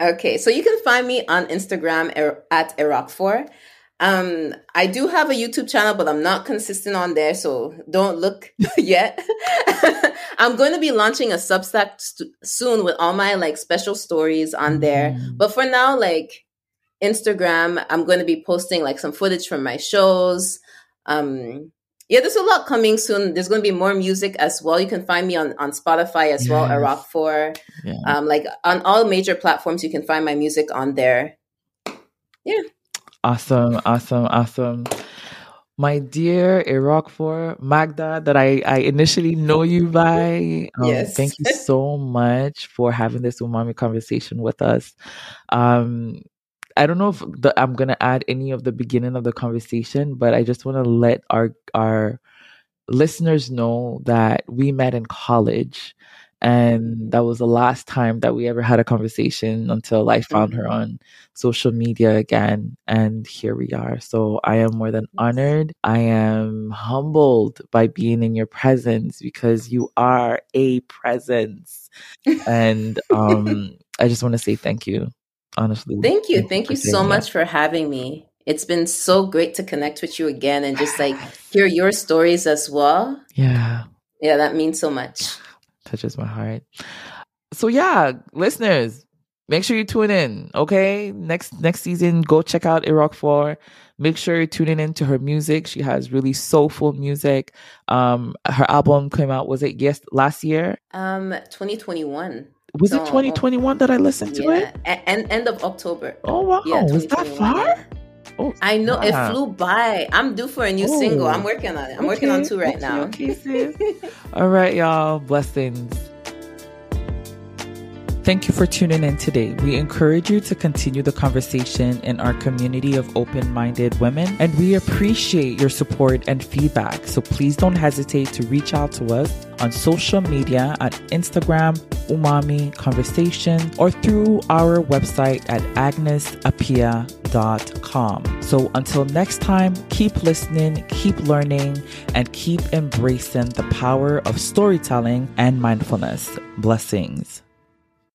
Okay, so you can find me on Instagram er, at Erockfor. Um, I do have a YouTube channel, but I'm not consistent on there, so don't look yet. I'm going to be launching a Substack st- soon with all my like special stories on there. Mm. But for now, like Instagram, I'm going to be posting like some footage from my shows. Um, yeah, there's a lot coming soon. There's going to be more music as well. You can find me on, on Spotify as yes. well, Erockfor. Yeah. Um, like on all major platforms, you can find my music on there. Yeah. Awesome, awesome, awesome. My dear Erockfor Magda, that I, I initially know you by. Um, yes. Thank you so much for having this umami conversation with us. Um, I don't know if the, I'm gonna add any of the beginning of the conversation, but I just want to let our our listeners know that we met in college and that was the last time that we ever had a conversation until I found her mm-hmm. on social media again. And here we are. So I am more than honored. I am humbled by being in your presence because you are a presence. and um, I just want to say thank you, honestly. Thank you. Thank, you, so that. much for having me. It's been so great to connect with you again and just like hear your stories as well. Yeah. Yeah, that means so much touches my heart. So yeah, listeners, make sure you tune in. Okay, next next season, go check out Erockfor. Make sure you're tuning into her music. She has really soulful music. Um, her album came out was it yes last year? Um, 2021. Was so, it 2021 that I listened to yeah, it? And end of October. Oh wow, yeah, was that far? Oh, I know wow. it flew by. I'm due for a new oh, single. I'm working on it. I'm okay, working on two right okay, now. Okay, All right, y'all. Blessings. Thank you for tuning in today. We encourage you to continue the conversation in our community of open minded women, and we appreciate your support and feedback. So please don't hesitate to reach out to us on social media at Instagram, Umami Conversation, or through our website at agnesappiah.com. So until next time, keep listening, keep learning, and keep embracing the power of storytelling and mindfulness. Blessings.